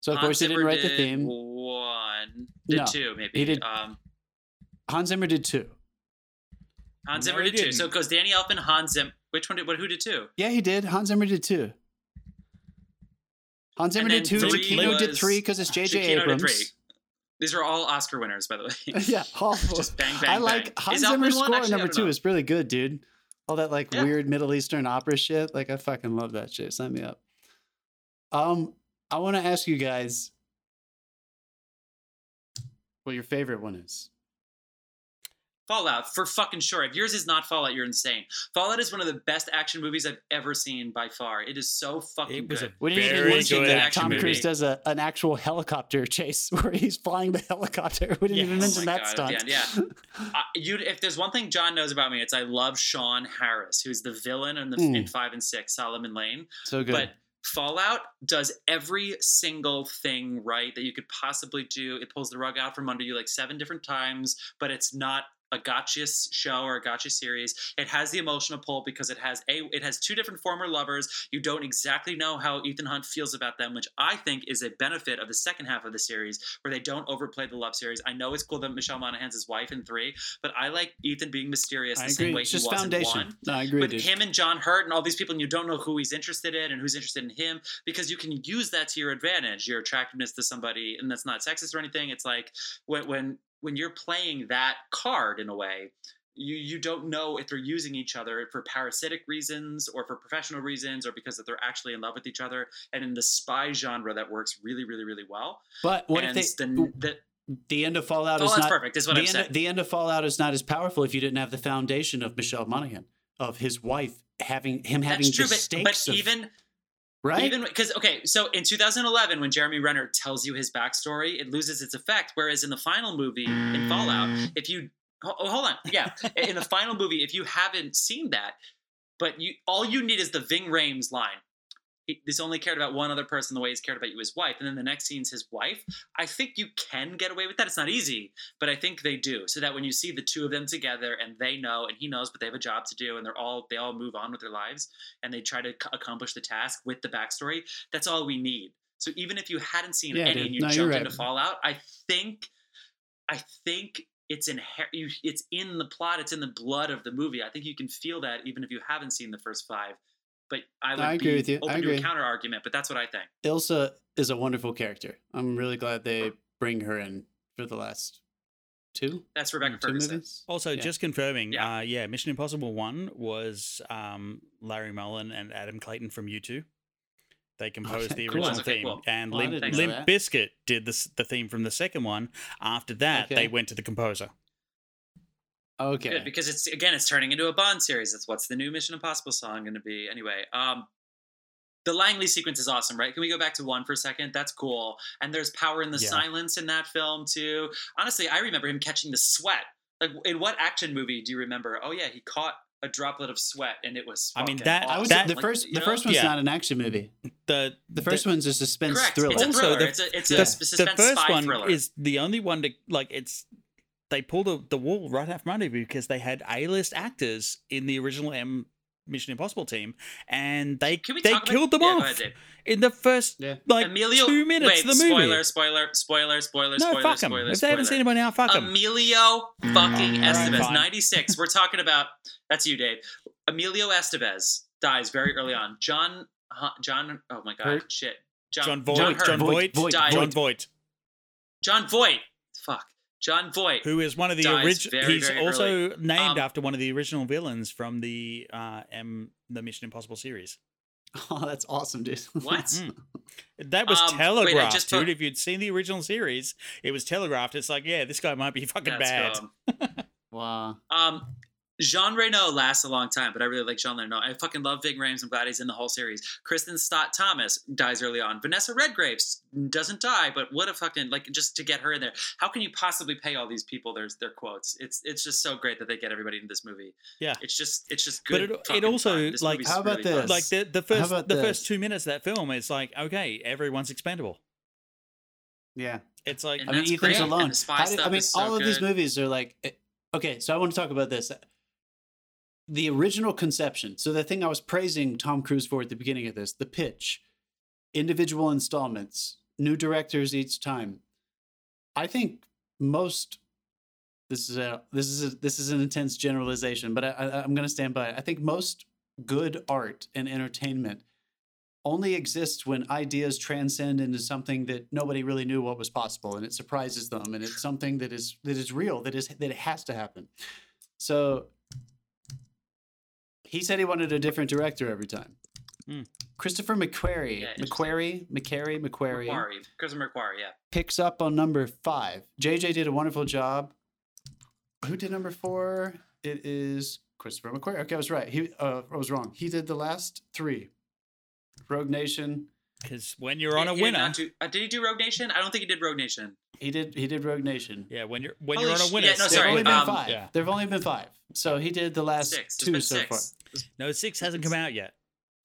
So of Hans course he didn't Zimmer write the theme. One, did No, two, maybe. he did- Um, Hans Zimmer did two. Hans No, Zimmer he did two. So didn't. it goes Danny Elfman, Hans Zimmer. Which one did? What? Who did two? Yeah, he did. Hans Zimmer did two. Hans Zimmer did two. Giacchino did three because it's J.J. Abrams. These are all Oscar winners, by the way. *laughs* yeah, *laughs* all Just bang, bang, I like bang. Hans Zimmer's score Actually, number two is really good, dude. All that like Yeah. weird Middle Eastern opera shit. Like I fucking love that shit. Sign me up. Um, I want to ask you guys what your favorite one is. Fallout for fucking sure. If yours is not Fallout, you're insane. Fallout is one of the best action movies I've ever seen by far. It is so fucking It was good. a We didn't even Very mention good that Tom movie. Cruise does a, an actual helicopter chase *laughs* where he's flying the helicopter. We didn't even Yes. Oh mention my that God, stunt. at the end, *laughs* Uh, you, if there's one thing John knows about me, it's I love Sean Harris, who's the villain in the Mm. in five and six, Solomon Lane. so good. But Fallout does every single thing right that you could possibly do. It pulls the rug out from under you like seven different times, but it's not a gotcha show or a gotcha series. It has the emotional pull because it has a it has two different former lovers. You don't exactly know how Ethan Hunt feels about them, which I think is a benefit of the second half of the series, where they don't overplay the love series. I know it's cool that Michelle Monaghan's his wife in three, but I like Ethan being mysterious the I same agree. way It's he just was foundation. in one. No, I agree, With dude. him and John Hurt and all these people, and you don't know who he's interested in and who's interested in him because you can use that to your advantage, your attractiveness to somebody, and that's not sexist or anything. It's like when when when you're playing that card in a way, you you don't know if they're using each other for parasitic reasons or for professional reasons or because that they're actually in love with each other. And in the spy genre, that works really, really, really well. But what and if they? the, the the end of Fallout oh, is Fallout's not perfect, is what the I'm end, saying. The end of Fallout is not as powerful if you didn't have the foundation of Michelle Monaghan, of his wife having him having that's true, the but, stakes but of, even right. Even because okay, so in 2011, when Jeremy Renner tells you his backstory, it loses its effect. Whereas in the final movie in Fallout, mm. if you oh, oh, hold on, yeah, in the final movie, if you haven't seen that, but you all you need is the Ving Rhames line. This only cared about one other person the way he's cared about you, his wife, and then the next scene's his wife. I think you can get away with that. It's not easy, but I think they do. So that when you see the two of them together and they know and he knows, but they have a job to do, and they're all they all move on with their lives and they try to c- accomplish the task with the backstory. That's all we need. So even if you hadn't seen Yeah, any dude. and you No, you're jumped right. into Fallout, I think, I think it's you, It's in the plot. It's in the blood of the movie. I think you can feel that even if you haven't seen the first five. But I would I agree be with you. I open to agree. a counter argument. But that's what I think. Ilsa is a wonderful character. I'm really glad they bring her in for the last two That's Rebecca two Ferguson. movies. Also, Yeah. just confirming, Yeah. uh, yeah, Mission Impossible One was um, Larry Mullen and Adam Clayton from U2. They composed Okay, the cool. original Okay, theme, cool. and Well, Limp, Limp that. Biscuit did this, the theme from the second one. After that, Okay. they went to the composer. Okay. Good because it's again it's turning into a Bond series. That's what's the new Mission Impossible song going to be. Anyway, um, the Langley sequence is awesome, right? Can we go back to one for a second? That's cool. And there's power in the Yeah. silence in that film too. Honestly, I remember him catching the sweat. Like in what action movie do you remember? Oh yeah, he caught a droplet of sweat and it was. I mean, fucking that- I was that- the Like, first. The know? first one's Yeah. not an action movie. The The first one's a suspense Correct. thriller. It's a Also, the- it's a it's Yeah. a the, suspense the first spy one thriller. is the only one to like it's they pulled the, the wool right out from under you because they had a-list actors in the original M Mission Impossible team and they they killed them Yeah, off in the first Yeah. like Emilio, two minutes wait, of the movie. spoiler, spoiler, spoiler, spoiler, no, spoiler, fuck them. spoiler, If they haven't seen it by now, fuck them. Emilio fucking All right, Estevez, fine. 96. We're talking about that's you, Dave. Emilio Estevez dies very early on. John, Hu- John, oh my god, Hurt? shit. Jon Voight, John John, Hurt. Voight, Voight, died. Jon Voight, Jon Voight. Fuck. Jon Voight. who is one of the original. He's very also named Um, after one of the original villains from the uh, M the Mission Impossible series. *laughs* Oh, that's awesome, dude. *laughs* What? Mm. That was Um, wait, I telegraphed, just dude. put- If you'd seen the original series, it was telegraphed. It's like, yeah, this guy might be fucking That's bad. *laughs* wow. Um, Jean Reno lasts a long time, but I really like Jean Reno. I fucking love Ving Rhames. I'm glad he's in the whole series. Kristin Scott Thomas dies early on. Vanessa Redgrave doesn't die, but what a fucking like just to get her in there. How can you possibly pay all these people their their quotes? It's it's just so great that they get everybody in this movie. Yeah. it's just it's just But good. it- it also, like- How about really fun. this? Like the the first the this? first two minutes of that film, it's like, okay, everyone's expendable. Yeah. It's like And I mean, Ethan's alone. the did- I mean, so all of these movies are like. eh, Okay, so I want to talk about this. The original conception. So the thing I was praising Tom Cruise for at the beginning of this, the pitch, individual installments, new directors each time. I think most. This is a this is a, this is an intense generalization, but I, I, I'm going to stand by it. I think most good art and entertainment only exists when ideas transcend into something that nobody really knew what was possible and it surprises them and it's something that is that is real that is that it has to happen so he said he wanted a different director every time. Hmm. christopher mcquarrie. Yeah, interesting. mcquarrie? Mcquarrie? Mcquarrie. Christopher McQuarrie, yeah. picks up on number five. Jj did a wonderful job. Who did number four? It is christopher mcquarrie. Okay i was right. He uh, i was wrong. He did the last three. Rogue nation because when you're on a he did winner, do- uh, did he do Rogue Nation? I don't think he did Rogue Nation. he did he did rogue nation yeah, when you're when Holy you're on a winner, yeah, no, There've sorry, only been um, five. yeah. There've only been five. So he did the last Six. Two so six. far. no six hasn't come out yet.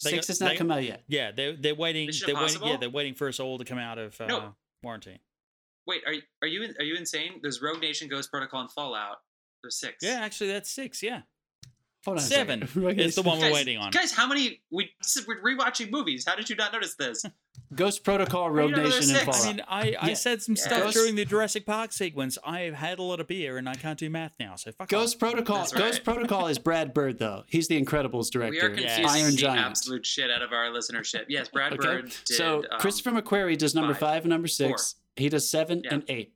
They Six got- has not they- come out yet. Yeah, they're they're waiting. Mission They're waiting. Yeah, they're waiting for us all to come out of uh, No. quarantine. Wait, are you are you are you insane? There's Rogue Nation, Ghost Protocol, and Fallout. There's six. Yeah, actually, that's six. Yeah, Hold on a seven second. We're gonna is the one we're Guys- waiting on. Guys, how many we we're rewatching movies? How did you not notice this? *laughs* Ghost Protocol, Rogue Nation, and? Fallout. I mean, I, I said some Yeah. stuff Ghost- during the Jurassic Park sequence. I've had a lot of beer and I can't do math now, so fuck Ghost Protocol. That's Ghost. Protocol is Brad Bird, though. He's the Incredibles director. We are Yeah. confusing Iron the absolute shit out of our listenership. Yes, Brad Okay. Bird did. so um, Christopher McQuarrie does number five. five and number six. He does seven Yeah. and eight.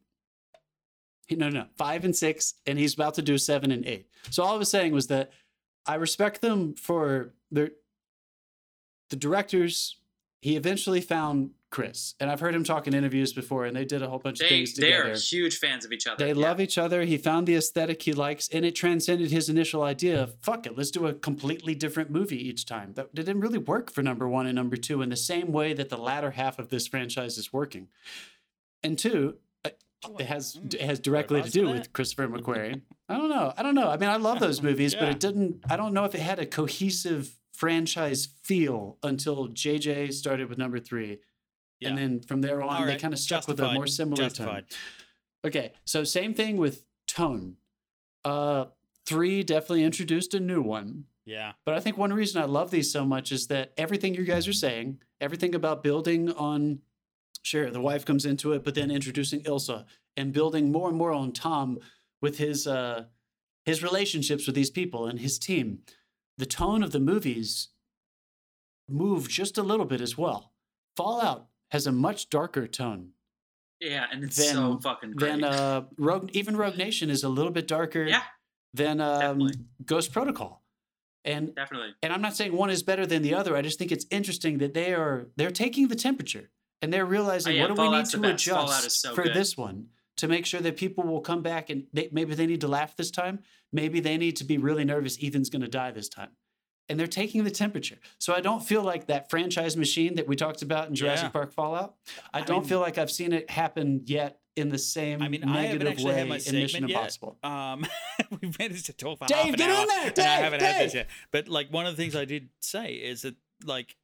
He, no, no, five and six, and he's about to do seven and eight. So all I was saying was that I respect them for their the directors. He eventually found Chris, and I've heard him talk in interviews before, and they did a whole bunch of things together. They are huge fans of each other. They yeah. love each other. He found the aesthetic he likes, and it transcended his initial idea of fuck it, let's do a completely different movie each time. That didn't really work for number one and number two in the same way that the latter half of this franchise is working. And two, uh, it has it has directly to do with? Christopher McQuarrie. I don't know. I don't know. I mean, I love those movies, but *laughs* it didn't. I don't know if it had a cohesive franchise feel until JJ started with number three. And then from there on, All they kind of stuck with a more similar tone. Okay, so same thing with tone. Uh, three definitely introduced a new one, Yeah. but I think one reason I love these so much is that everything you guys are saying, everything about building on, sure, the wife comes into it, but then introducing Ilsa and building more and more on Tom with his uh, his relationships with these people and his team. The tone of the movies move just a little bit as well. Fallout has a much darker tone Yeah, and it's Then- so fucking great. then uh rogue even rogue nation is a little bit darker yeah, than um, ghost protocol and definitely. and i'm not saying one is better than the other i just think it's interesting that they are they're taking the temperature and they're realizing Oh, yeah, what do we need to adjust so for good. this one to make sure that people will come back and they, maybe they need to laugh this time maybe they need to be really nervous ethan's going to die this time and they're taking the temperature so i don't feel like that franchise machine that we talked about in jurassic Yeah. park fallout i I don't mean- feel like i've seen it happen yet in the same I mean, negative way had my in mission yet. impossible Um, *laughs* we've managed to talk for Dave, half an get hour, on there, and Dave, I haven't had this yet. But like one of the things I did say is that like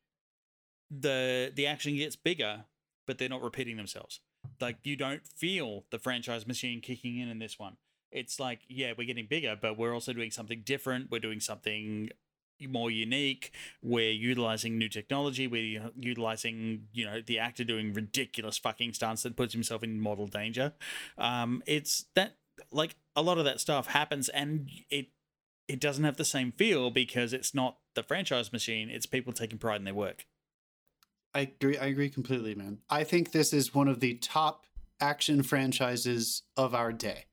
the the action gets bigger, but they're not repeating themselves. Like you don't feel the franchise machine kicking in in this one. It's like yeah, we're getting bigger, but we're also doing something different. We're doing something more unique. We're utilizing new technology. We're utilizing, you know, the actor doing ridiculous fucking stunts that puts himself in mortal danger. Um, it's that like a lot of that stuff happens, and it it doesn't have the same feel because it's not the franchise machine. It's people taking pride in their work. I agree. I agree completely, man. I think this is one of the top action franchises of our day,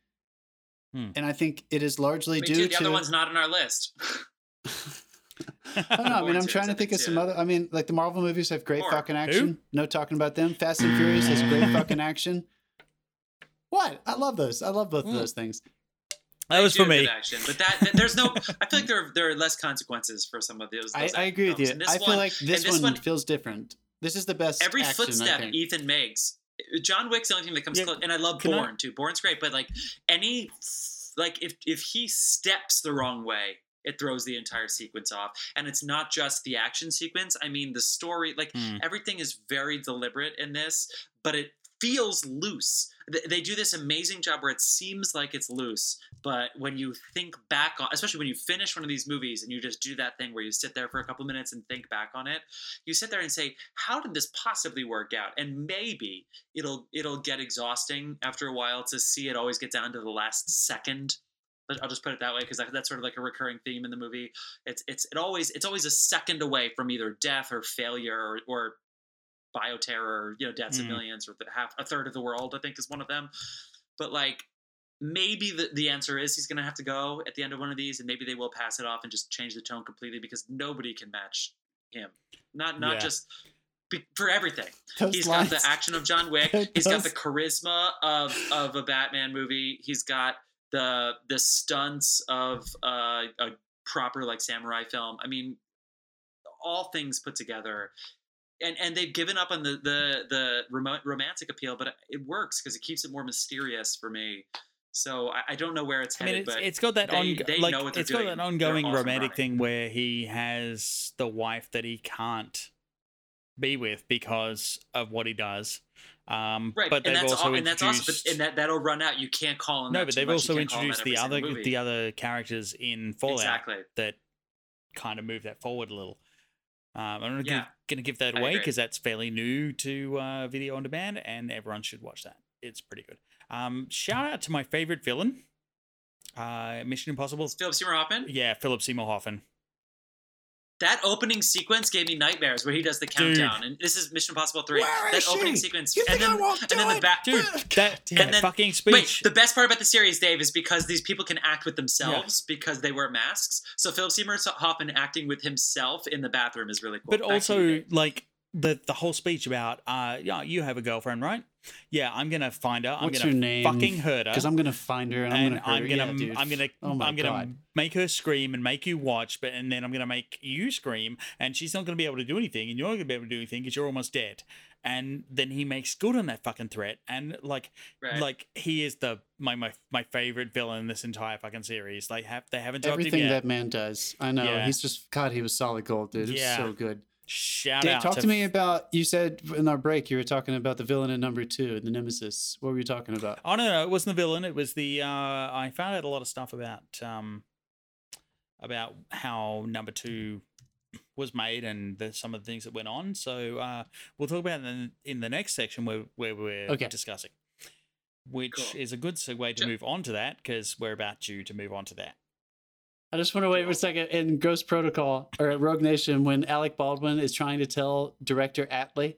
Hmm. and I think it is largely Me due too. The to. other one's not on our list. *laughs* *laughs* I don't know. I mean, I'm trying to think think, of some other. I mean, like the Marvel movies have great Or- fucking action. No talking about them. Fast and Furious has great *laughs* fucking action. What? I love those. I love both of Hmm. those things. That was for me. Action, but that, that- there's no. I feel like there there are less consequences for some of those. I, those I agree with you. This I feel one- like this, this one, one- feels different. This is the best. every action, footstep. Ethan makes. John Wick's the only thing that comes Yeah, close, and I love can I- too. Bourne's great, but like any, like if if he steps the wrong way, it throws the entire sequence off. And it's not just the action sequence. I mean, the story, like Hmm. everything is very deliberate in this, but it feels loose. Th- They do this amazing job where it seems like it's loose, but when you think back on, especially when you finish one of these movies and you just do that thing where you sit there for a couple minutes and think back on it, you sit there and say, "How did this possibly work out?" And maybe it'll it'll get exhausting after a while to see it always get down to the last second. But I'll just put it that way because that's sort of like a recurring theme in the movie. It's it's it always it's always a second away from either death or failure or, or bioterror, you know, deaths of Mm. millions or the half a third of the world. I think is one of them. But like maybe the, the answer is he's going to have to go at the end of one of these, and maybe they will pass it off and just change the tone completely because nobody can match him. Not not Yeah. just be, for everything. Those He's lines- got the action of John Wick. *laughs* He's got the charisma of of a Batman movie. He's got the the stunts of uh, a proper like samurai film. I mean, all things put together. And, and they've given up on the the the remote romantic appeal, but it works because it keeps it more mysterious for me. So I, I don't know where it's I headed, mean, it's, but it's got that they- ongo- they like know what they're it's got doing. that ongoing and romantic running. thing where he has the wife that he can't be with because of what he does. Um, Right, but and they've that's also all, and that's introduced. but, and that that'll run out. You can't call on no, but they've also can't call on introduced the other movie. the other characters in Fallout exactly. that kind of move that forward a little. Um, I'm not Yeah, going to give that away because that's fairly new to uh, video on demand, and everyone should watch that. It's pretty good. Um, shout out to my favorite villain, uh, Mission Impossible. Philip Seymour Hoffman. Yeah, Philip Seymour Hoffman. That opening sequence gave me nightmares where he does the Dude. countdown, and this is Mission Impossible Three. Where that is opening she? sequence, You and think I then won't and then the back. Dude, God that, damn that it. fucking speech. Wait, the best part about the series, Dave, is because these people can act with themselves because they wear masks. So Philip Seymour Hoffman acting with himself in the bathroom is really cool. but Back to you, also like the the whole speech about uh yeah you have a girlfriend right yeah i'm gonna find her i'm What's gonna her name? fucking hurt her Because I'm gonna find her and I'm gonna I'm gonna, Yeah. I'm gonna, Oh my I'm gonna God. make her scream and make you watch, but and then I'm gonna make you scream, and she's not gonna be able to do anything, and you're not gonna be able to do anything because you're almost dead. And then he makes good on that fucking threat, and like, Right. like he is the my my my favorite villain in this entire fucking series. Like, have they haven't dropped Everything him yet? that man does. I know. Yeah. He's just God. He was solid gold, dude. It was Yeah. so good. Shout Dave, out talk to, to me about. You said in our break you were talking about the villain in number two, the Nemesis. What were you talking about? Oh no, no, it wasn't the villain. It was the. Uh, I found out a lot of stuff about um, about how number two was made and the, some of the things that went on. So uh, we'll talk about it in, in the next section where where we're Okay. discussing, which Cool. is a good segue to Sure. move on to that because we're about due to move on to that. I just want to wait for a second. In Ghost Protocol or at Rogue Nation, when Alec Baldwin is trying to tell director Atlee,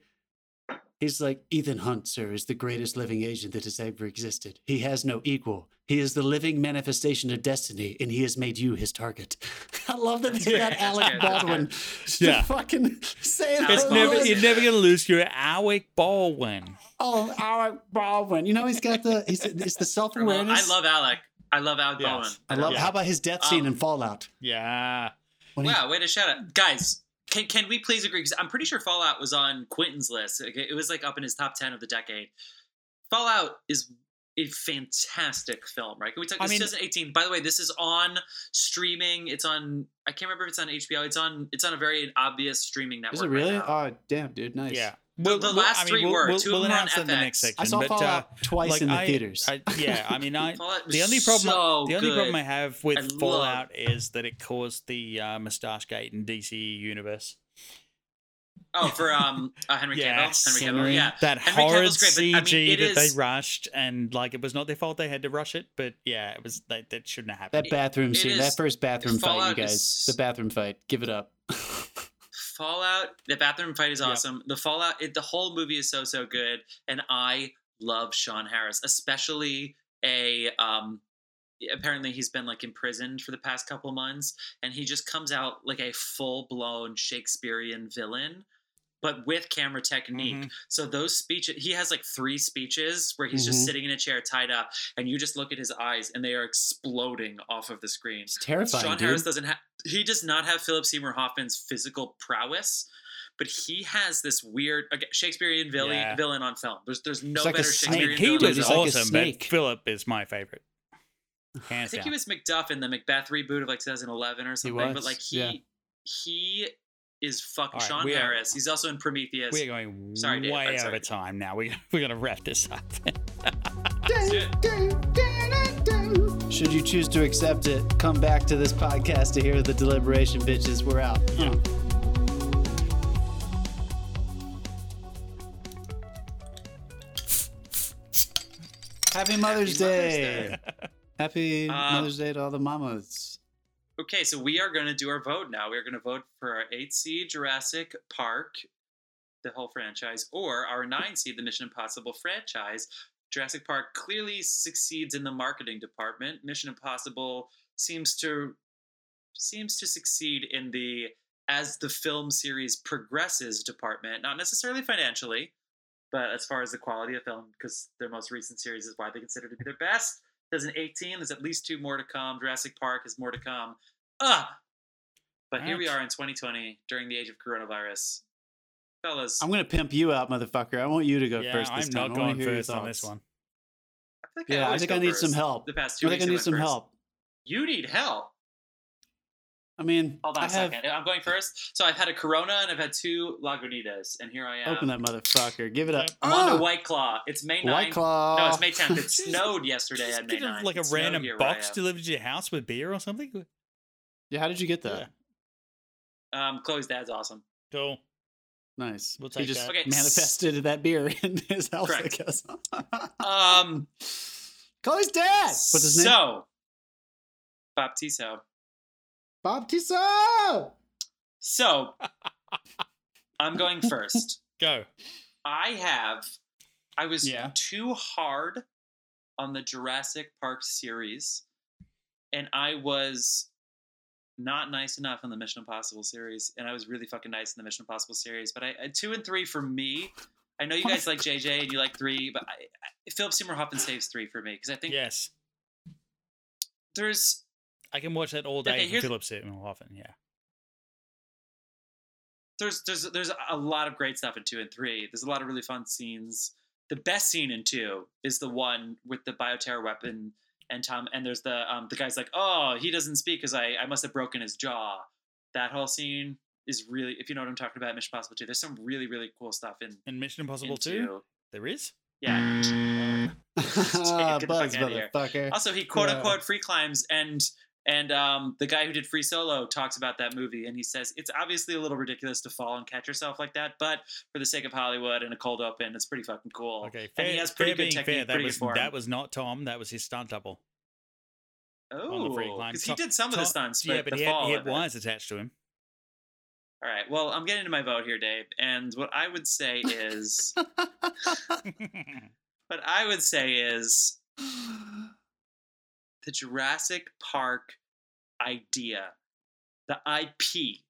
he's like, Ethan Hunt, sir, is the greatest living agent that has ever existed. He has no equal. He is the living manifestation of destiny, and he has made you his target. *laughs* I love that they got *laughs* Alec Baldwin *laughs* Yeah. fucking saying Alec It's never words. you're never gonna lose your Alec Baldwin. Oh, Alec Baldwin. You know, he's got the, he's, it's the self I love, awareness. I love Alec. I love Alec Yes. Baldwin. I love, Yeah. how about his death scene Um, in Fallout? Yeah. When he- Wow, way to shout out, guys. Can can we please agree? Because I'm pretty sure Fallout was on Quentin's list. Like, It was like up in his top ten of the decade. Fallout is a fantastic film, right? Can we talk? I This mean- 2018. By the way, this is on streaming. It's on. I can't remember if it's on HBO. It's on. It's on a very obvious streaming network. Is it right really? now. Oh, damn, dude. Nice. Yeah. The- the last three we'll, were. We'll, Two we'll of them on announce in the next section. I saw but, Fallout uh, twice like in the I- theaters. I, yeah, I mean, *laughs* I the only problem so the only problem. I have with I love- Fallout is that it caused the uh, mustache gate in DC universe. Oh, for um uh, Henry *laughs* Yes, Cavill. Henry Cavill. Henry. Yeah. That Henry horrid Cavill's great, but, I CG mean, that is- they rushed, and like it was not their fault they had to rush it, but yeah, it was that that shouldn't have happened. That bathroom It scene, is- that first bathroom fight, you guys. is- The bathroom fight. Give it up. *laughs* Fallout, the bathroom fight is Yep. awesome. The Fallout, it, the whole movie is so so good, and I love Sean Harris, especially a um. Apparently, he's been like imprisoned for the past couple months, and he just comes out like a full blown Shakespearean villain, but with camera technique. Mhm. So those speeches, he has like three speeches where he's Mhm. just sitting in a chair tied up, and you just look at his eyes, and they are exploding off of the screen. It's terrifying, Sean dude. Harris doesn't have. He does not have Philip Seymour Hoffman's physical prowess, but he has this weird again, Shakespearean villain Yeah. villain on film. There's there's no like a better snake. Shakespearean he villain. was He's than like a that. awesome, but. Philip is my favorite. I think down. he was Macduff in the Macbeth reboot of like 2011 or something. but was, like he yeah. he is fucking All right, Sean we are- Harris. He's also in Prometheus. We're going Sorry, Dave, way I'm sorry. over time now. We *laughs* we're gonna wrap this up. Should you choose to accept it, come back to this podcast to hear the deliberation, bitches. We're out. Yeah. Happy Mother's Mother's Day. Happy Uh, Mother's Day to all the mamas. Okay, so we are going to do our vote now. We are going to vote for our eight seed Jurassic Park, the whole franchise, or our nine seed, the Mission Impossible franchise. Jurassic Park clearly succeeds in the marketing department. Mission Impossible seems to seems to succeed in the as the film series progresses department, not necessarily financially, but as far as the quality of film, because their most recent series is why they consider to be their best. 2018, there's at least two more to come. Jurassic Park is more to come. Ah! But here we are in 2020 during the age of coronavirus. Fellas, I'm gonna pimp you out, motherfucker. I want you to go yeah, first this I'm time. not I wanna going first on this one. I think Yeah, I always think I need some help. The past two I think I need some first. help. You need help. I mean, Hold on I a have second. I'm going first. So I've had a Corona and I've had two Lagunitas, and here I am. open that motherfucker. Give it up. I'm on Ah! the White Claw. It's May 9th. White Claw. No, it's May 10th. It *laughs* snowed yesterday Just at May get 9th. like a It random here where I box delivered to your house with beer or something. Yeah, how did you get that? Yeah. Um, Chloe's dad's awesome. Cool. Nice. We'll he take just that. Okay, manifested that beer *laughs* in his house, Correct. I guess. Um, *laughs* Call his dad. What's his name? so, Baptizo. Bob Tissot. So, *laughs* I'm going first. Go. I have. I was Yeah. too hard on the Jurassic Park series, and I was not nice enough in the Mission Impossible series, and I was really fucking nice in the Mission Impossible series. But I, I two and three for me. I know you guys like JJ and you like three, but I, I, Philip Seymour Hoffman saves three for me because I think Yes. there's I can watch that all day Okay, Philip Seymour Hoffman. Yeah. there's there's there's a lot of great stuff in two and three. There's a lot of really fun scenes. The best scene in two is the one with the bioterror weapon and Tom. And there's the um the guy's like, oh, he doesn't speak because I I must have broken his jaw. That whole scene is really, if you know what I'm talking about, Mission Impossible two. There's some really really cool stuff in And Mission Impossible in 2? two. There is? Yeah. *laughs* Ah, Get the Buzz, fuck outta here. motherfucker. Also, he quote Yeah. unquote free climbs and. And um, the guy who did Free Solo talks about that movie, and he says it's obviously a little ridiculous to fall and catch yourself like that, but for the sake of Hollywood and a cold open, it's pretty fucking cool. Okay, and he has pretty fair good technique, fair, that pretty was that was not Tom. That was his stunt double. on the free Oh, because he did some of the stunts, but yeah, but he had, he had wires attached to him. All right, well, I'm getting to my vote here, Dave, and what I would say is, *laughs* *laughs* what I would say is, *laughs* the Jurassic Park idea, the IP,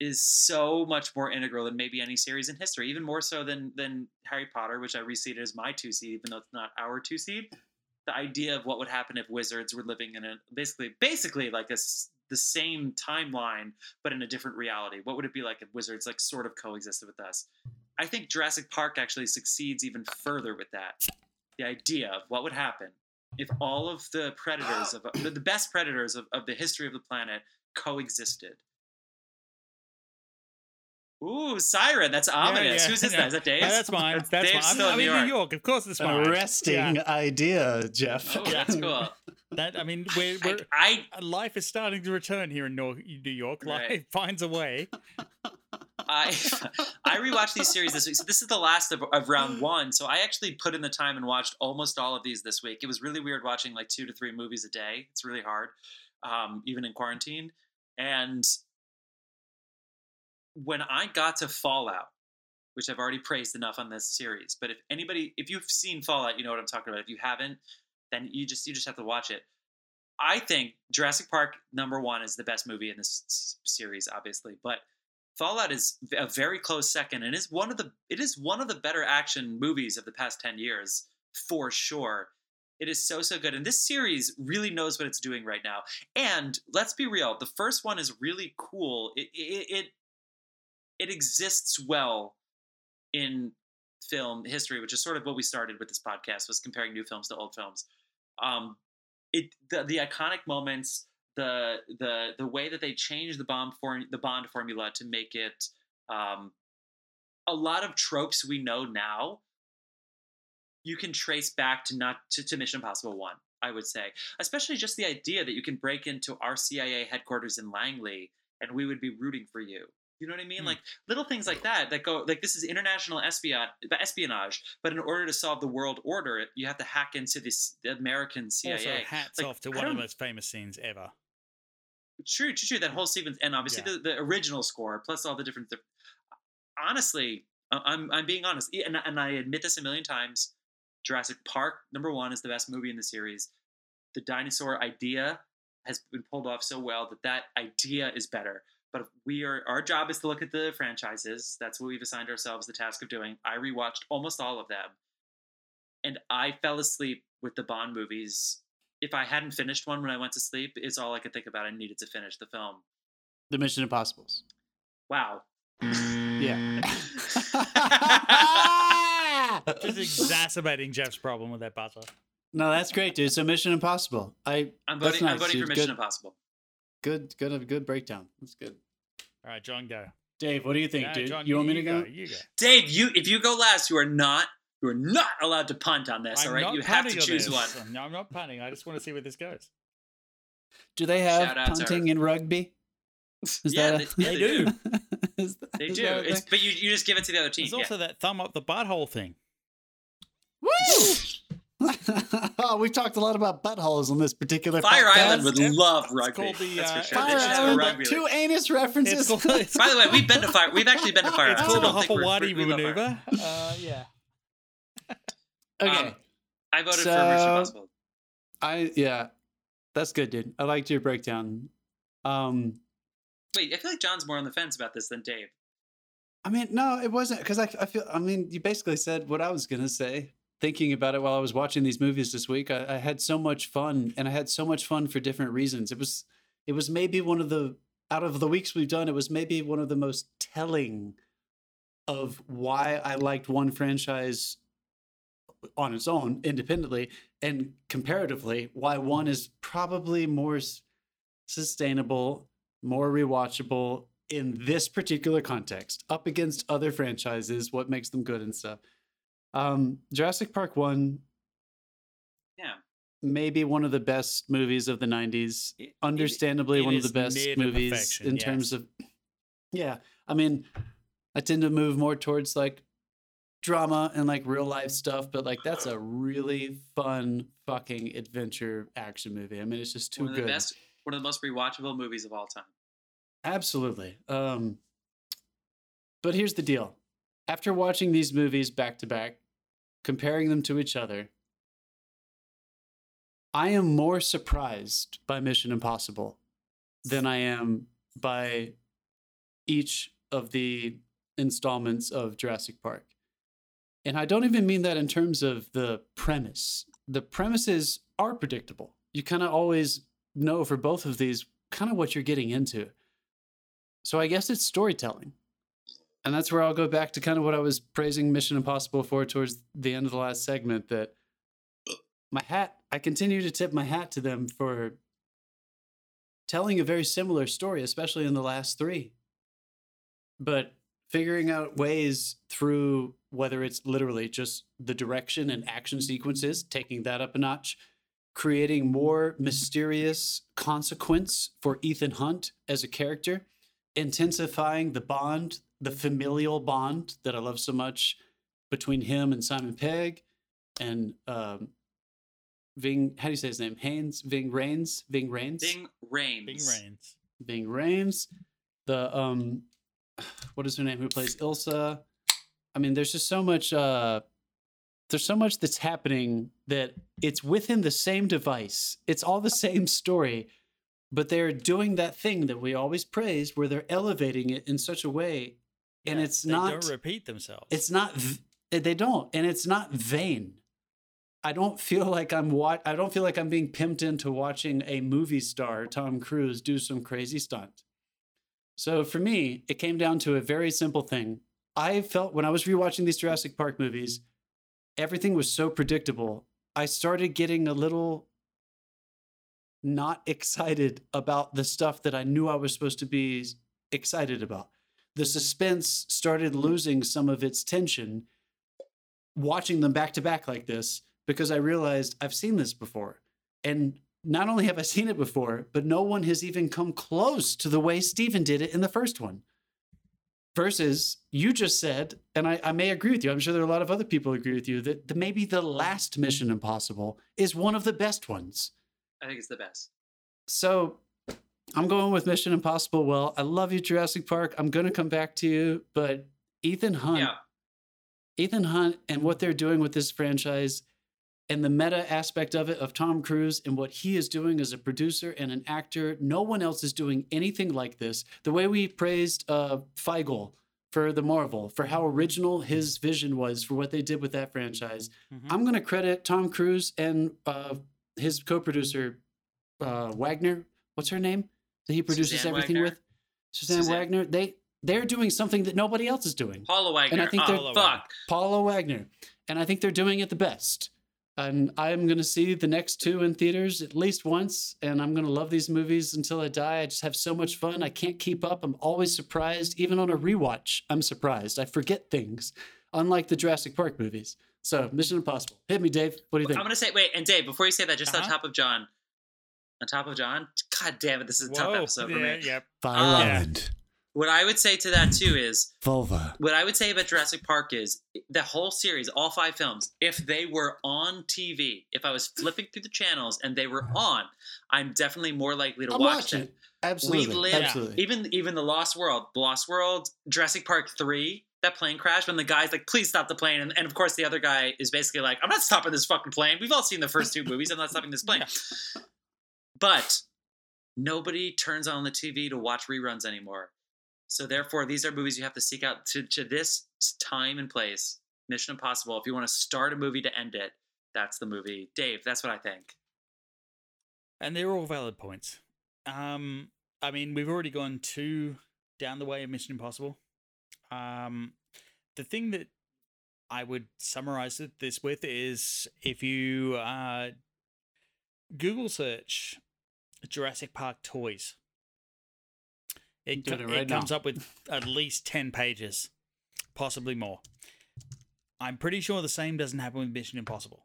is so much more integral than maybe any series in history, even more so than than Harry Potter, which I reseeded as my two seed, even though it's not our two seed. The idea of what would happen if wizards were living in a basically basically like a the same timeline but in a different reality. What would it be like if wizards like sort of coexisted with us? I think Jurassic Park actually succeeds even further with that. The idea of what would happen if all of the predators of the the best predators of, of the history of the planet coexisted. Ooh, Siren, that's ominous. yeah, Who's is yeah. that? Is that Dave? No, that's mine. That's Dave's mine. still I'm, in I'm New York. New York. Of course, it's An mine. arresting Yeah. idea, Jeff. Oh, that's cool. That I mean, we're, we're, I life is starting to return here in New York. Life Right. *laughs* finds a way. I I rewatched these series this week. So this is the last of, of round one. So I actually put in the time and watched almost all of these this week. It was really weird watching like two to three movies a day. It's really hard, um, even in quarantine. And when I got to Fallout, which I've already praised enough on this series, but if anybody, if you've seen Fallout, you know what I'm talking about. If you haven't, then you just you just have to watch it. I think Jurassic Park number one is the best movie in this s- series, obviously, but Fallout is a very close second, and is one of the it is one of the better action movies of the past ten years for sure. It is so so good, and this series really knows what it's doing right now. And let's be real, the first one is really cool. It it it, it exists well in film history, which is sort of what we started with this podcast was comparing new films to old films. Um, it the, the iconic moments, the the the way that they changed the bomb the Bond formula to make it um, a lot of tropes we know now. You can trace back to not to, to Mission Impossible One. I would say, especially just the idea that you can break into our CIA headquarters in Langley and we would be rooting for you. You know what I mean? Hmm. Like little things like that that go like this is international espionage, espionage, but in order to solve the world order, you have to hack into this the American CIA. Also, hats Like, off to one of the most famous scenes ever. True, true, true. That whole sequence, and obviously Yeah. the, the original score, plus all the different. diff- Honestly, I'm I'm being honest, and and I admit this a million times. Jurassic Park number one is the best movie in the series. The dinosaur idea has been pulled off so well that that idea is better. But if we are our job is to look at the franchises. That's what we've assigned ourselves the task of doing. I rewatched almost all of them, and I fell asleep with the Bond movies. If I hadn't finished one when I went to sleep, it's all I could think about. I needed to finish the film. The Mission Impossibles. Wow. Yeah. *laughs* *laughs* Just exacerbating Jeff's problem with that butter. no, that's great, dude. So Mission Impossible. I I'm That's voting. I'm nice, voting for. Mission Good. Impossible. Good, good, good breakdown. That's good. All right, John, go. Dave, what do you think, No, dude? John, you want me to go? You go. Dave, you if you go last, you are not you are not allowed to punt on this. I'm all right, you have to punting on choose this. one. No, I'm not punting. I just want to see where this goes. Do they have Shout punting in rugby? Is Yeah, that they- yeah, they do. *laughs* Is that- They is do. It's, but you, you just give it to the other team. There's yeah. also that thumb up the butthole thing. Woo! oh, *laughs* we've talked a lot about buttholes on this particular Fire podcast. Island would love It's rugby. called the, That's uh, for sure. Fire They should have a Island, rugby two league. anus references. It's it's, By the way, we've been to fire. We've actually been to *laughs* fire. it's Island. called I the don't think we're- Hopawati we love fire. maneuver. Uh, yeah. Okay, Um, I voted for So- Mission Impossible. I yeah, that's good, dude. I liked your breakdown. Um, Wait, I feel like John's more on the fence about this than Dave. I mean, no, it wasn't because I, I feel. I mean, you basically said what I was gonna say. Thinking about it while I was watching these movies this week, I, I had so much fun, and I had so much fun for different reasons. It was, it was maybe one of the out of the weeks we've done, it was maybe one of the most telling of why I liked one franchise on its own, independently, and comparatively, why one is probably more sustainable, more rewatchable in this particular context, up against other franchises, what makes them good and stuff. Um, Jurassic Park 1, Yeah. maybe one of the best movies of the 90s. It- it- Understandably, it one of the best movies in yes. terms of. Yeah. I mean, I tend to move more towards like drama and like real life stuff, but like that's a really fun fucking adventure action movie. I mean, it's just too one of the good. best, one of the most rewatchable movies of all time. Absolutely. Um, but here's the deal. After watching these movies back to back, comparing them to each other, I am more surprised by Mission Impossible than I am by each of the installments of Jurassic Park. And I don't even mean that in terms of the premise. The premises are predictable. You kind of always know for both of these kind of what you're getting into. So I guess it's storytelling. And that's where I'll go back to kind of what I was praising Mission Impossible for towards the end of the last segment that my hat, I continue to tip my hat to them for telling a very similar story, especially in the last three. But figuring out ways through whether it's literally just the direction and action sequences, taking that up a notch, creating more mysterious consequence for Ethan Hunt as a character, intensifying the bond, the familial bond that I love so much between him and Simon Pegg and um, Ving. How do you say his name? Haynes. Ving Rains. Ving Rains. Bing Rames. Bing Rains. Ving Rames. The um, *sighs* what is her name? Who plays Ilsa? I mean, there's just so much. Uh, there's so much that's happening that it's within the same device. It's all the same story, but they're doing that thing that we always praise, where they're elevating it in such a way, and Yeah, it's they not. don't repeat themselves. It's not. They don't, and it's not vain. I don't feel like I'm wa- I don't feel like I'm being pimped into watching a movie star, Tom Cruise, do some crazy stunt. So for me, it came down to a very simple thing. I felt when I was rewatching these Jurassic Park movies, everything was so predictable. I started getting a little not excited about the stuff that I knew I was supposed to be excited about. The suspense started losing some of its tension watching them back to back like this because I realized I've seen this before. And not only have I seen it before, but no one has even come close to the way Steven did it in the first one. Versus, you just said, and I, I may agree with you, I'm sure there are a lot of other people who agree with you, that the, maybe the last Mission Impossible is one of the best ones. I think it's the best. So I'm going with Mission Impossible. Well, I love you, Jurassic Park. I'm going to come back to you, but Ethan Hunt, Yeah. Ethan Hunt, and what they're doing with this franchise, and the meta aspect of it of Tom Cruise and what he is doing as a producer and an actor. No one else is doing anything like this. The way we praised uh, Feige for the Marvel, for how original his vision was for what they did with that franchise. Mhm. I'm going to credit Tom Cruise and uh, his co-producer uh, Wagner. What's her name? That he produces Suzanne everything Wagner? with. Suzanne, Suzanne. Wagner. They they're doing something that nobody else is doing. Paula Wagner. And I think oh, they're- fuck. Paula Wagner, and I think they're doing it the best. And I'm going to see the next two in theaters at least once. And I'm going to love these movies until I die. I just have so much fun. I can't keep up. I'm always surprised. Even on a rewatch, I'm surprised. I forget things, unlike the Jurassic Park movies. So, Mission Impossible. Hit me, Dave. What do you think? I'm gonna say wait, and Dave, before you say that, just on Uh-huh. top of John, on top of John. God damn it, this is a tough Whoa, episode for yeah, me. Yep. Fire Um, Island, What I would say to that too is Vulva. what I would say about Jurassic Park is the whole series, all five films, if they were on TV, if I was flipping through the channels and they were on, I'm definitely more likely to I'm watch watching. them. Absolutely. We live Absolutely. even even the Lost World, Lost World, Jurassic Park three, that plane crash when the guy's like, "Please stop the plane," and, and of course the other guy is basically like, "I'm not stopping this fucking plane." We've all seen the first two movies. I'm not stopping this plane. *laughs* But nobody turns on the TV to watch reruns anymore. So therefore, these are movies you have to seek out to to this time and place. Mission Impossible. If you want to start a movie to end it, that's the movie. Dave, that's what I think. And they're all valid points. Um, I mean, we've already gone two down the way of Mission Impossible. Um, the thing that I would summarize this with is if you uh, Google search Jurassic Park toys, it, co- it right it comes up with at least 10 pages, possibly more. I'm pretty sure the same doesn't happen with Mission Impossible.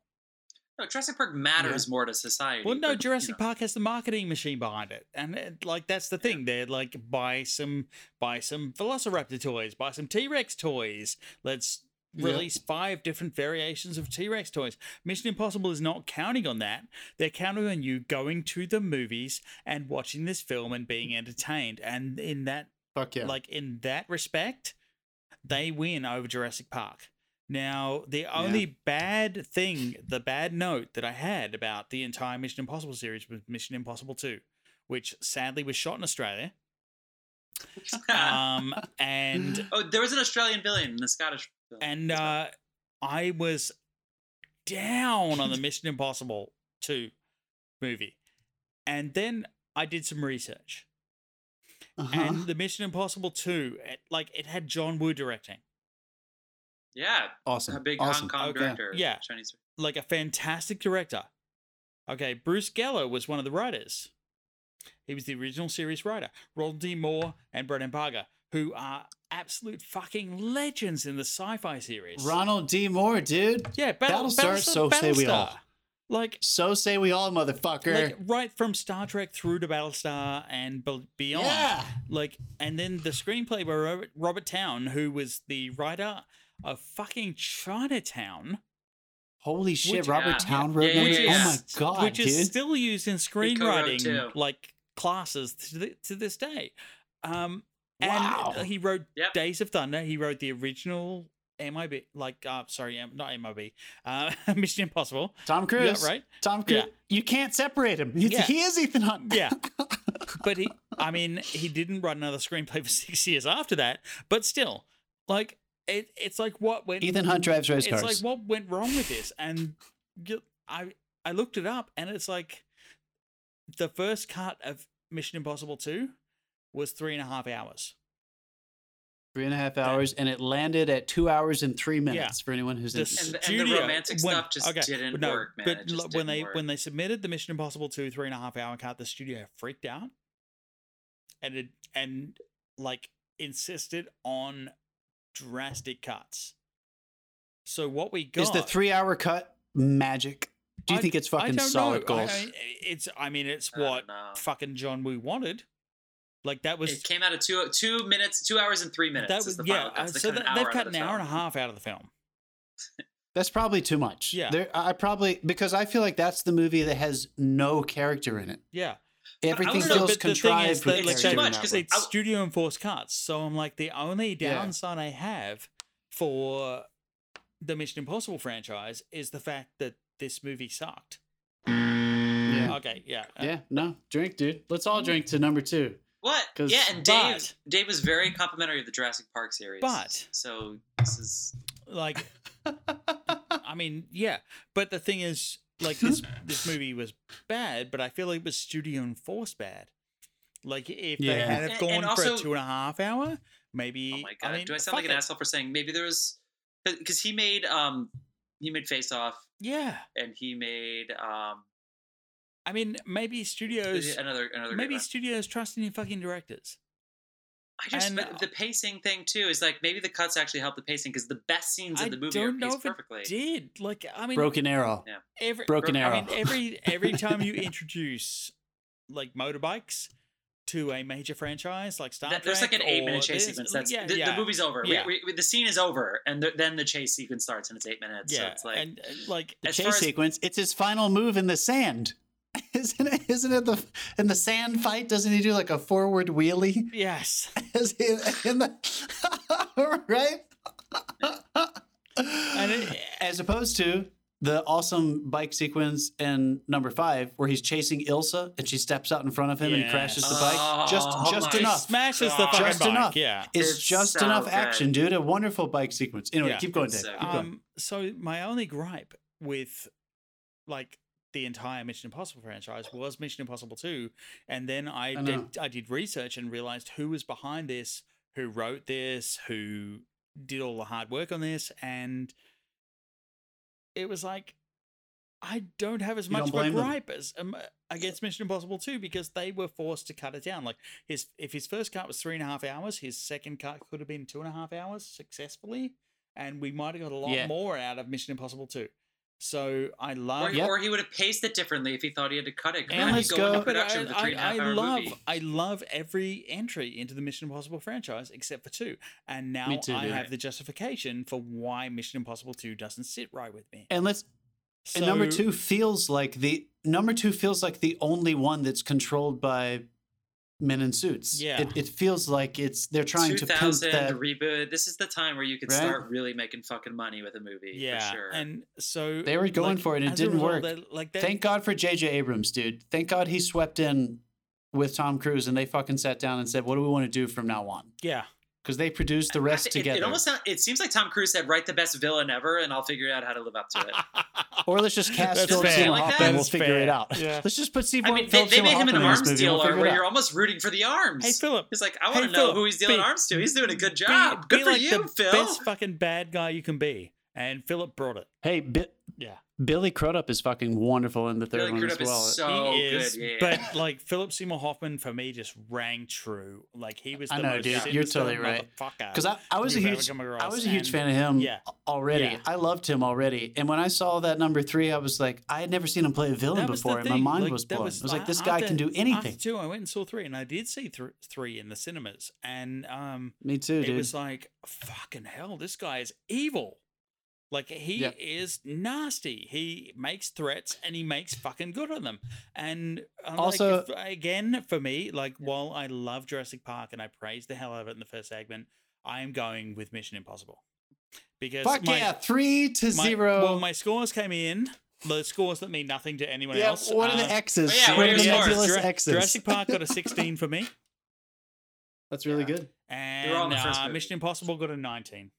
No, Jurassic Park matters more to society. Well, no, but, you Jurassic know. Park has the marketing machine behind it, and it, like that's the thing. They're like buy some buy some Velociraptor toys, buy some T Rex toys. Let's Yeah. release five different variations of T Rex toys. Mission Impossible is not counting on that. They're counting on you going to the movies and watching this film and being entertained. And in that Fuck yeah. like in that respect, they win over Jurassic Park. Now, the only bad thing, the bad note that I had about the entire Mission Impossible series was Mission Impossible 2, which sadly was shot in Australia. *laughs* Um, and oh, there was an Australian villain in the Scottish. Villain and uh, I was down on the *laughs* Mission Impossible 2 movie. And then I did some research. Uh-huh. And the Mission Impossible 2, it, like it had John Woo directing. yeah, awesome. a big awesome. Hong Kong Okay. director. Yeah. Chinese. like a fantastic director. Okay, Bruce Geller was one of the writers. He was the original series writer. Ronald D. Moore and Brannon Braga, who are absolute fucking legends in the sci-fi series. Ronald D. Moore, dude. yeah, Battle, Battlestar, so say we all. Like, So say we all, motherfucker. like right from Star Trek through to Battlestar and beyond. yeah. Like, and then the screenplay by Robert, Robert Towne, who was the writer of fucking Chinatown. Holy shit, Which- Robert Yeah. Towne wrote Yeah, yeah, yeah. Oh my god, which is still used in screenwriting like classes to, th- to this day. Um, and Wow. he wrote Yep. Days of Thunder. He wrote the original MIB, like uh, sorry, M- not MIB, uh, *laughs* Mission Impossible. Tom Cruise. Yeah, right. Tom Cruise. Yeah. You can't separate him. Yeah. He is Ethan Hunt. Yeah, *laughs* but he, I mean, he didn't write another screenplay for *laughs* six years after that. But still, like it, it's like what went Ethan Hunt drives race it's cars. like what went wrong with this and you- i i looked it up and it's like the first cut of mission impossible 2 was three and a half hours Three and a half hours, and it landed at two hours and three minutes for anyone who's the interested. And- and the romantic stuff just didn't no, work, man. but It when they work. when they submitted the mission impossible 2 three and a half hour cut the studio freaked out and it and like insisted on drastic cuts so what we got Is the three hour cut magic? Do you I- think it's fucking solid know. I- gold? I, it's I mean it's I what fucking John Woo wanted. Like that was it came out of two two minutes, two hours and three minutes. that is was the yeah. final, uh, that's so kind that, they've cut an the hour and a half out of the film. *laughs* That's probably too much. Yeah. There, I probably because I feel like that's the movie that has no character in it. Yeah, Everything don't know, feels but the thing contrived is that, It's too much, that 'cause one. it's studio enforced cuts. So I'm like the only Yeah. downside I have for the Mission Impossible franchise is the fact that this movie sucked. Yeah. Okay, yeah, uh, Yeah, no, drink, dude. Let's all drink to number two. What? 'Cause- Yeah, and Dave but- Dave was very complimentary of the Jurassic Park series. But- so this is like *laughs* I mean, yeah, but the thing is, like this this movie was bad, but I feel like it was studio enforced bad. Like if they had And- gone and for a two and a half hour, maybe. oh my god. I mean, Do I sound like fuck an it. asshole for saying maybe there was because he made um he made Face Off, Yeah. and he made um I mean, maybe studios, another another. maybe studios trusting in fucking directors. I just and, uh, the pacing thing too is like maybe the cuts actually help the pacing because the best scenes I in the movie don't are know paced if it perfectly. did. Like, I mean, Broken Arrow. every Broken Arrow. I Arrow. mean, every every time you *laughs* introduce like motorbikes to a major franchise like Star That- Trek, there's like an eight minute chase sequence. That's yeah, the, yeah, the movie's over. Yeah. We, we, the scene is over, and the, then the chase sequence starts, and it's eight minutes. yeah, so it's like and uh, like The chase far as- sequence. It's his final move in the sand. *laughs* Isn't it? Isn't it the in the sand fight? Doesn't he do like a forward wheelie? yes, *laughs* Is he in the *laughs* right? and it, As opposed to the awesome bike sequence in number five, where he's chasing Ilsa and she steps out in front of him and he crashes the bike. Just, Oh just my enough. smashes the God. fucking Just bike. enough. Yeah. It's, It's just so enough good. action, dude. A wonderful bike sequence. Anyway, Yeah. keep going, Dave. so Keep going. Um, so my only gripe with like the entire Mission Impossible franchise was Mission Impossible 2 and then I, I did I did research and realized who was behind this, who wrote this, who did all the hard work on this and it was like I don't have as You much of a them. gripe as um, against Mission Impossible 2 because they were forced to cut it down. Like his if his first cut was three and a half hours, his second cut could have been two and a half hours successfully, and we might have got a lot Yeah. more out of Mission Impossible 2. So I or, love Yep. or he would have paced it differently if he thought he had to cut it. And How do you let's go go- But but I, with a three and a half I, I love movie. I love every entry into the Mission Impossible franchise except for two, and now too, I dude. have the justification for why Mission Impossible 2 doesn't sit right with me. And let's and number two feels like the number two feels like the only one that's controlled by men in suits. Yeah. It, it feels like it's they're trying to pimp 2000 that. reboot. This is the time where you could Right? start really making fucking money with a movie. yeah, for sure. and so They were going like, for it, and it didn't result, work. they- like that, Thank God for J.J. Abrams, dude. Thank God he swept in with Tom Cruise, and they fucking sat down and said, "What do we want to do from now on?" yeah, Because they produced the rest thi- it, together. It almost sound, it seems like Tom Cruise said, "Write the best villain ever, and I'll figure out how to live up to it." *laughs* or let's just cast That's Philip fair. Seymour Like that? Hoffman. We'll figure fair. it out. Yeah. Let's just put Steve I mean, they, Philip they Seymour made him an arms this movie. We'll dealer where you're almost rooting for the arms. Hey Philip, He's like, I want to know Philip, who he's dealing be- arms to. He's doing a good job. be good for like you, the Phil. best fucking bad guy you can be, and Philip brought it. Hey, Bi- Yeah, Billy Crudup is fucking wonderful in the third Billy one Crudup as is well. so he is, good. Yeah. but like Philip Seymour Hoffman for me just rang true. Like he was the I know, most dude. You're totally right. Because I, I was a huge I was a huge and- fan of him yeah. already. Yeah. I loved him already. And when I saw that number three, I was like, I had never seen him play a villain That was the before, and my mind like, was blown. was- I was like, this a- guy after- can do anything. After two, I went and saw three, and I did see th- three in the cinemas, and um, Me too, it dude. was like fucking hell. This guy is evil. Like he Yep. is nasty. He makes threats and he makes fucking good on them. And uh, Also- like, again, for me, like while I love Jurassic Park and I praise the hell out of it in the first segment, I am going with Mission Impossible because Fuck my, yeah, three to my- zero. Well, my scores came in. The scores that mean nothing to anyone yeah, else. what are the uh, X's? Oh, yeah, what what are are the scores? nebulous Jura- X's? Jurassic Park got a *laughs* 16 for me, That's really Yeah. good. and all in the first uh. Mission Impossible got a 19.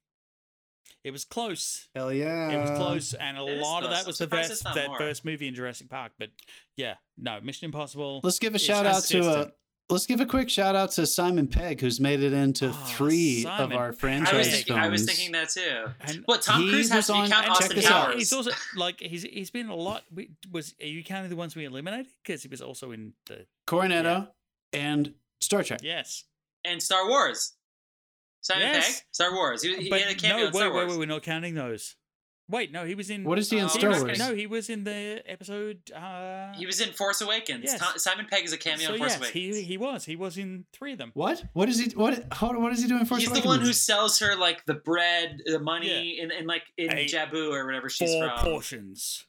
It was close. Hell yeah. It was close, and a it is lot of that was I'm the surprised first it's not that more. first movie in Jurassic Park. But yeah, no, Mission Impossible. Let's give a shout out to uh, consistent. let's give a quick shout out to Simon Pegg, who's made it into Oh, three Simon of our Pegg. franchise I was films. thinking, I was thinking that too. And- But Tom Cruise has was to be on- count and check Austin this out. Powers. He's also like he's he's been a lot. we- Was are you counting the ones we eliminated? Because he was also in the Cornetto and Star Trek. yes. and Star Wars. Simon Yes. Pegg, Star Wars. He, he had a cameo no, in Star wait, wait, Wars. wait, we're not counting those. Wait, no, he was in. What is he in Oh, Star. Wars? No, he was in the episode. Uh, He was in Force Awakens. Yes. Tom- Simon Pegg is a cameo so in Force yes, Awakens. he he was. He was in three of them. What? What is he? What? Hold on, what is he doing in Force Awakens? He's the one who sells her like the bread, the money, in, in like in Hey, Jabu or whatever she's Four from. Four portions.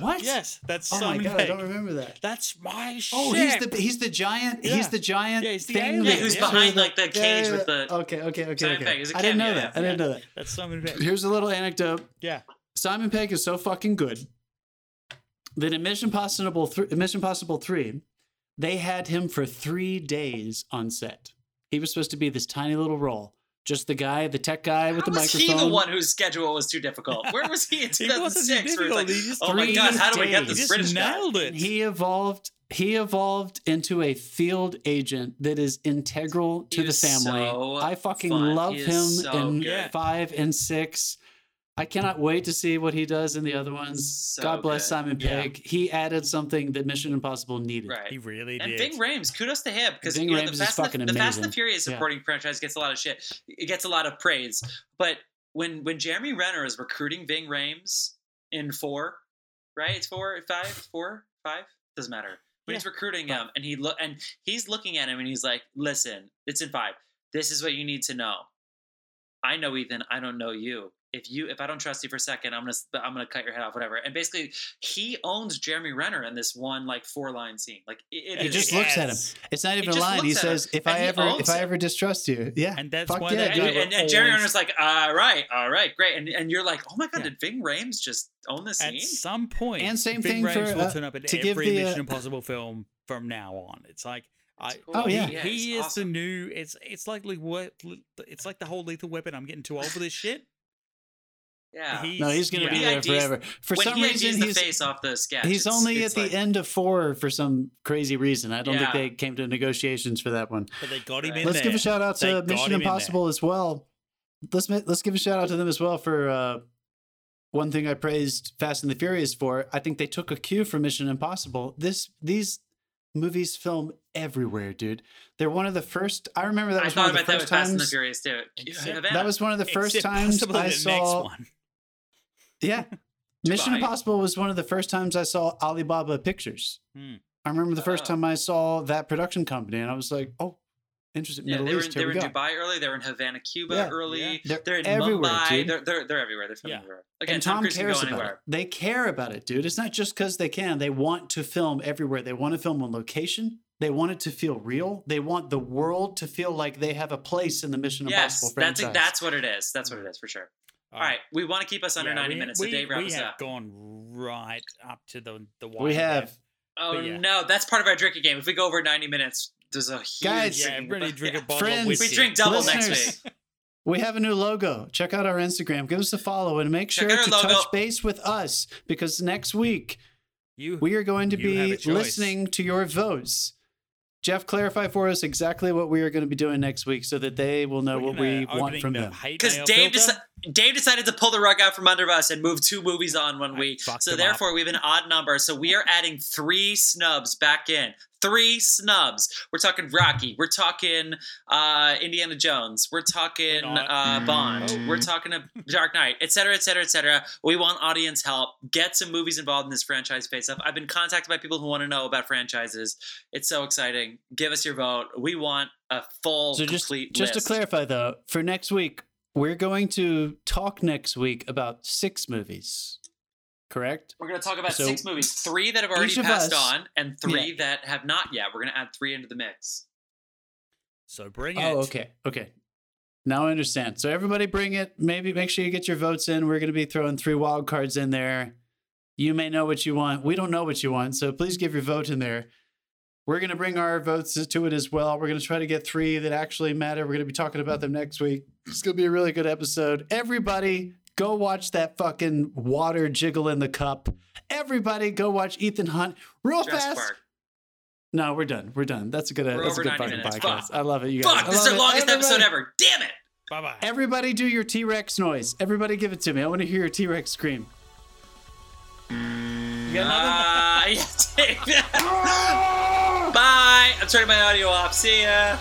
What? Yes, that's Oh my Simon god, I don't remember that. That's my shit. Oh, he's the he's the giant. Yeah. He's the giant Yeah, he's the thing. Yeah, that- who's Yeah. behind like the Yeah, cage yeah, with the. Okay, okay, okay, Simon okay. Pegg is a I didn't know cameo, that. I didn't know that. That's Simon Pegg. Here's a little anecdote. Yeah. Simon Pegg is so fucking good that in Mission Impossible, th- Mission Impossible Three, they had him for three days on set. He was supposed to be this tiny little role, just the guy, the tech guy with How the was microphone. he the one whose schedule was too difficult? Where was he in *laughs* He wasn't too 2006? where it's like, he just oh my god, how do we get days. this He just British guy? nailed it. He evolved. He evolved into a field agent that is integral to He the family. so I fucking fun. love him so in good. five and six. I cannot wait to see what he does in the other ones. So God bless good. Simon Yeah. Pegg. He added something that Mission Impossible needed. Right. He really And did. And Ving Rhames, kudos to him because Ving you know, Rhames the Fast, and fucking the, the Fast and the Furious Yeah. supporting franchise gets a lot of shit. It gets a lot of praise, but when when Jeremy Renner is recruiting Ving Rhames in four, right? It's four, five, four, five. Doesn't matter. When he's recruiting him, and he look and he's looking at him, and he's like, "Listen, it's in five. This is what you need to know. I know Ethan. I don't know you. If you if I don't trust you for a second, I'm gonna I'm gonna cut your head off, whatever." And basically, he owns Jeremy Renner in this one like four line scene. Like it, it He is- just looks at him. It's not even a line. He looks him, says, "If I ever, owns if I ever distrust you, yeah." And that's fuck why yeah, that and, guy and, and Jerry always- Renner's like, all right, all right, great. And, and you're like, oh my God, Yeah. did Ving Rhames just own the scene? At some point, And same Ving thing for, Rhames will uh, turn up in to give every the, uh, Mission Impossible film from now on. It's like I. Oh, yeah. he, Yeah, he it's is awesome. the new. It's it's like what it's like the whole Lethal Weapon. I'm getting too old for this shit. Yeah. No, he's gonna yeah. be He there forever. For when some he reason, IDs the he's face off the sketch. he's it's- only it's at the end of four for some crazy reason. I don't think they came to negotiations for that one. But they got him Right. in Let's there. give a shout out to got Mission him in there. Impossible as well. Let's let's give a shout out to them as well for uh, one thing I praised Fast and the Furious for. I think they took a cue from Mission Impossible. This these movies film everywhere, dude. They're one of the first. I remember that I was one thought of the about that first with Fast and the times. Furious too. Except- That was one of the first Except times possibly I the saw. Yeah. *laughs* Mission. Impossible was one of the first times I saw Alibaba Pictures. Hmm. I remember the first Oh. time I saw that production company, and I was like, "Oh, interesting, Yeah, Middle they were, East. they were in. Dubai early. They were in Havana, Cuba Yeah. early. Yeah. They're, They're in everywhere, Mumbai. They're, they're they're everywhere. They're filming Yeah. everywhere. Again, and Tom, Tom Cruise can cares go about anywhere. it. They care about it, dude. It's not just because they can. They want to film everywhere. They want to film on location. They want it to feel real. They want the world to feel like they have a place in the Mission Yes, Impossible that's franchise. that's what it is. That's what it is for sure. All right, we want to keep us under Yeah, 90 we- minutes, so we, Dave wrap we us have up. gone right up to the the wire we there. have. Oh yeah. no, that's part of our drinking game. If we go over 90 minutes, there's a huge Guys- Yeah, drinking- everybody drink a Yeah. bottle Friends, We drink double next week. We have a new logo. Check out our Instagram. Give us a follow and make Check sure to logo. touch base with us because next week You we are going to be listening to your votes. Jeff, clarify for us exactly what we are going to be doing next week so that they will know we're what we want from them. Because Dave, deci- Dave decided to pull the rug out from under us and move two movies on one I week. So him therefore, we have an odd number. So we are adding three snubs back in. Three snubs. We're talking Rocky. We're talking uh, Indiana Jones. We're talking uh, Bond. Oh. We're talking a Dark Knight, et cetera, et cetera, et cetera. We want audience help. Get some movies involved in this franchise face up. I've been contacted by people who want to know about franchises. It's so exciting. Give us your vote. We want a full, So just complete just list. to clarify though, for next week, we're going to talk next week about six movies. Correct? We're going to talk about So, six movies, three that have already passed us- on, and three that have not yet. We're going to add three into the mix. So bring oh, it. Oh, okay. Okay. Now I understand. So everybody bring it. Maybe make sure you get your votes in. We're going to be throwing three wild cards in there. You may know what you want. We don't know what you want. So please give your vote in there. We're going to bring our votes to it as well. We're going to try to get three that actually matter. We're going to be talking about them next week. It's going to be a really good episode. Everybody, go watch that fucking water jiggle in the cup. Everybody, go watch Ethan Hunt real Jurassic fast. Park. No, we're done. We're done. That's a good. We're that's a good fucking minutes. podcast. Fuck. I love it, you guys. Fuck, I this is love the it. longest episode ever. Damn it. Bye bye. Everybody, do your T Rex noise. Everybody, give it to me. I want to hear your T Rex scream. You got another? Uh, *laughs* yeah, *laughs* Bye. I'm turning my audio off. See ya.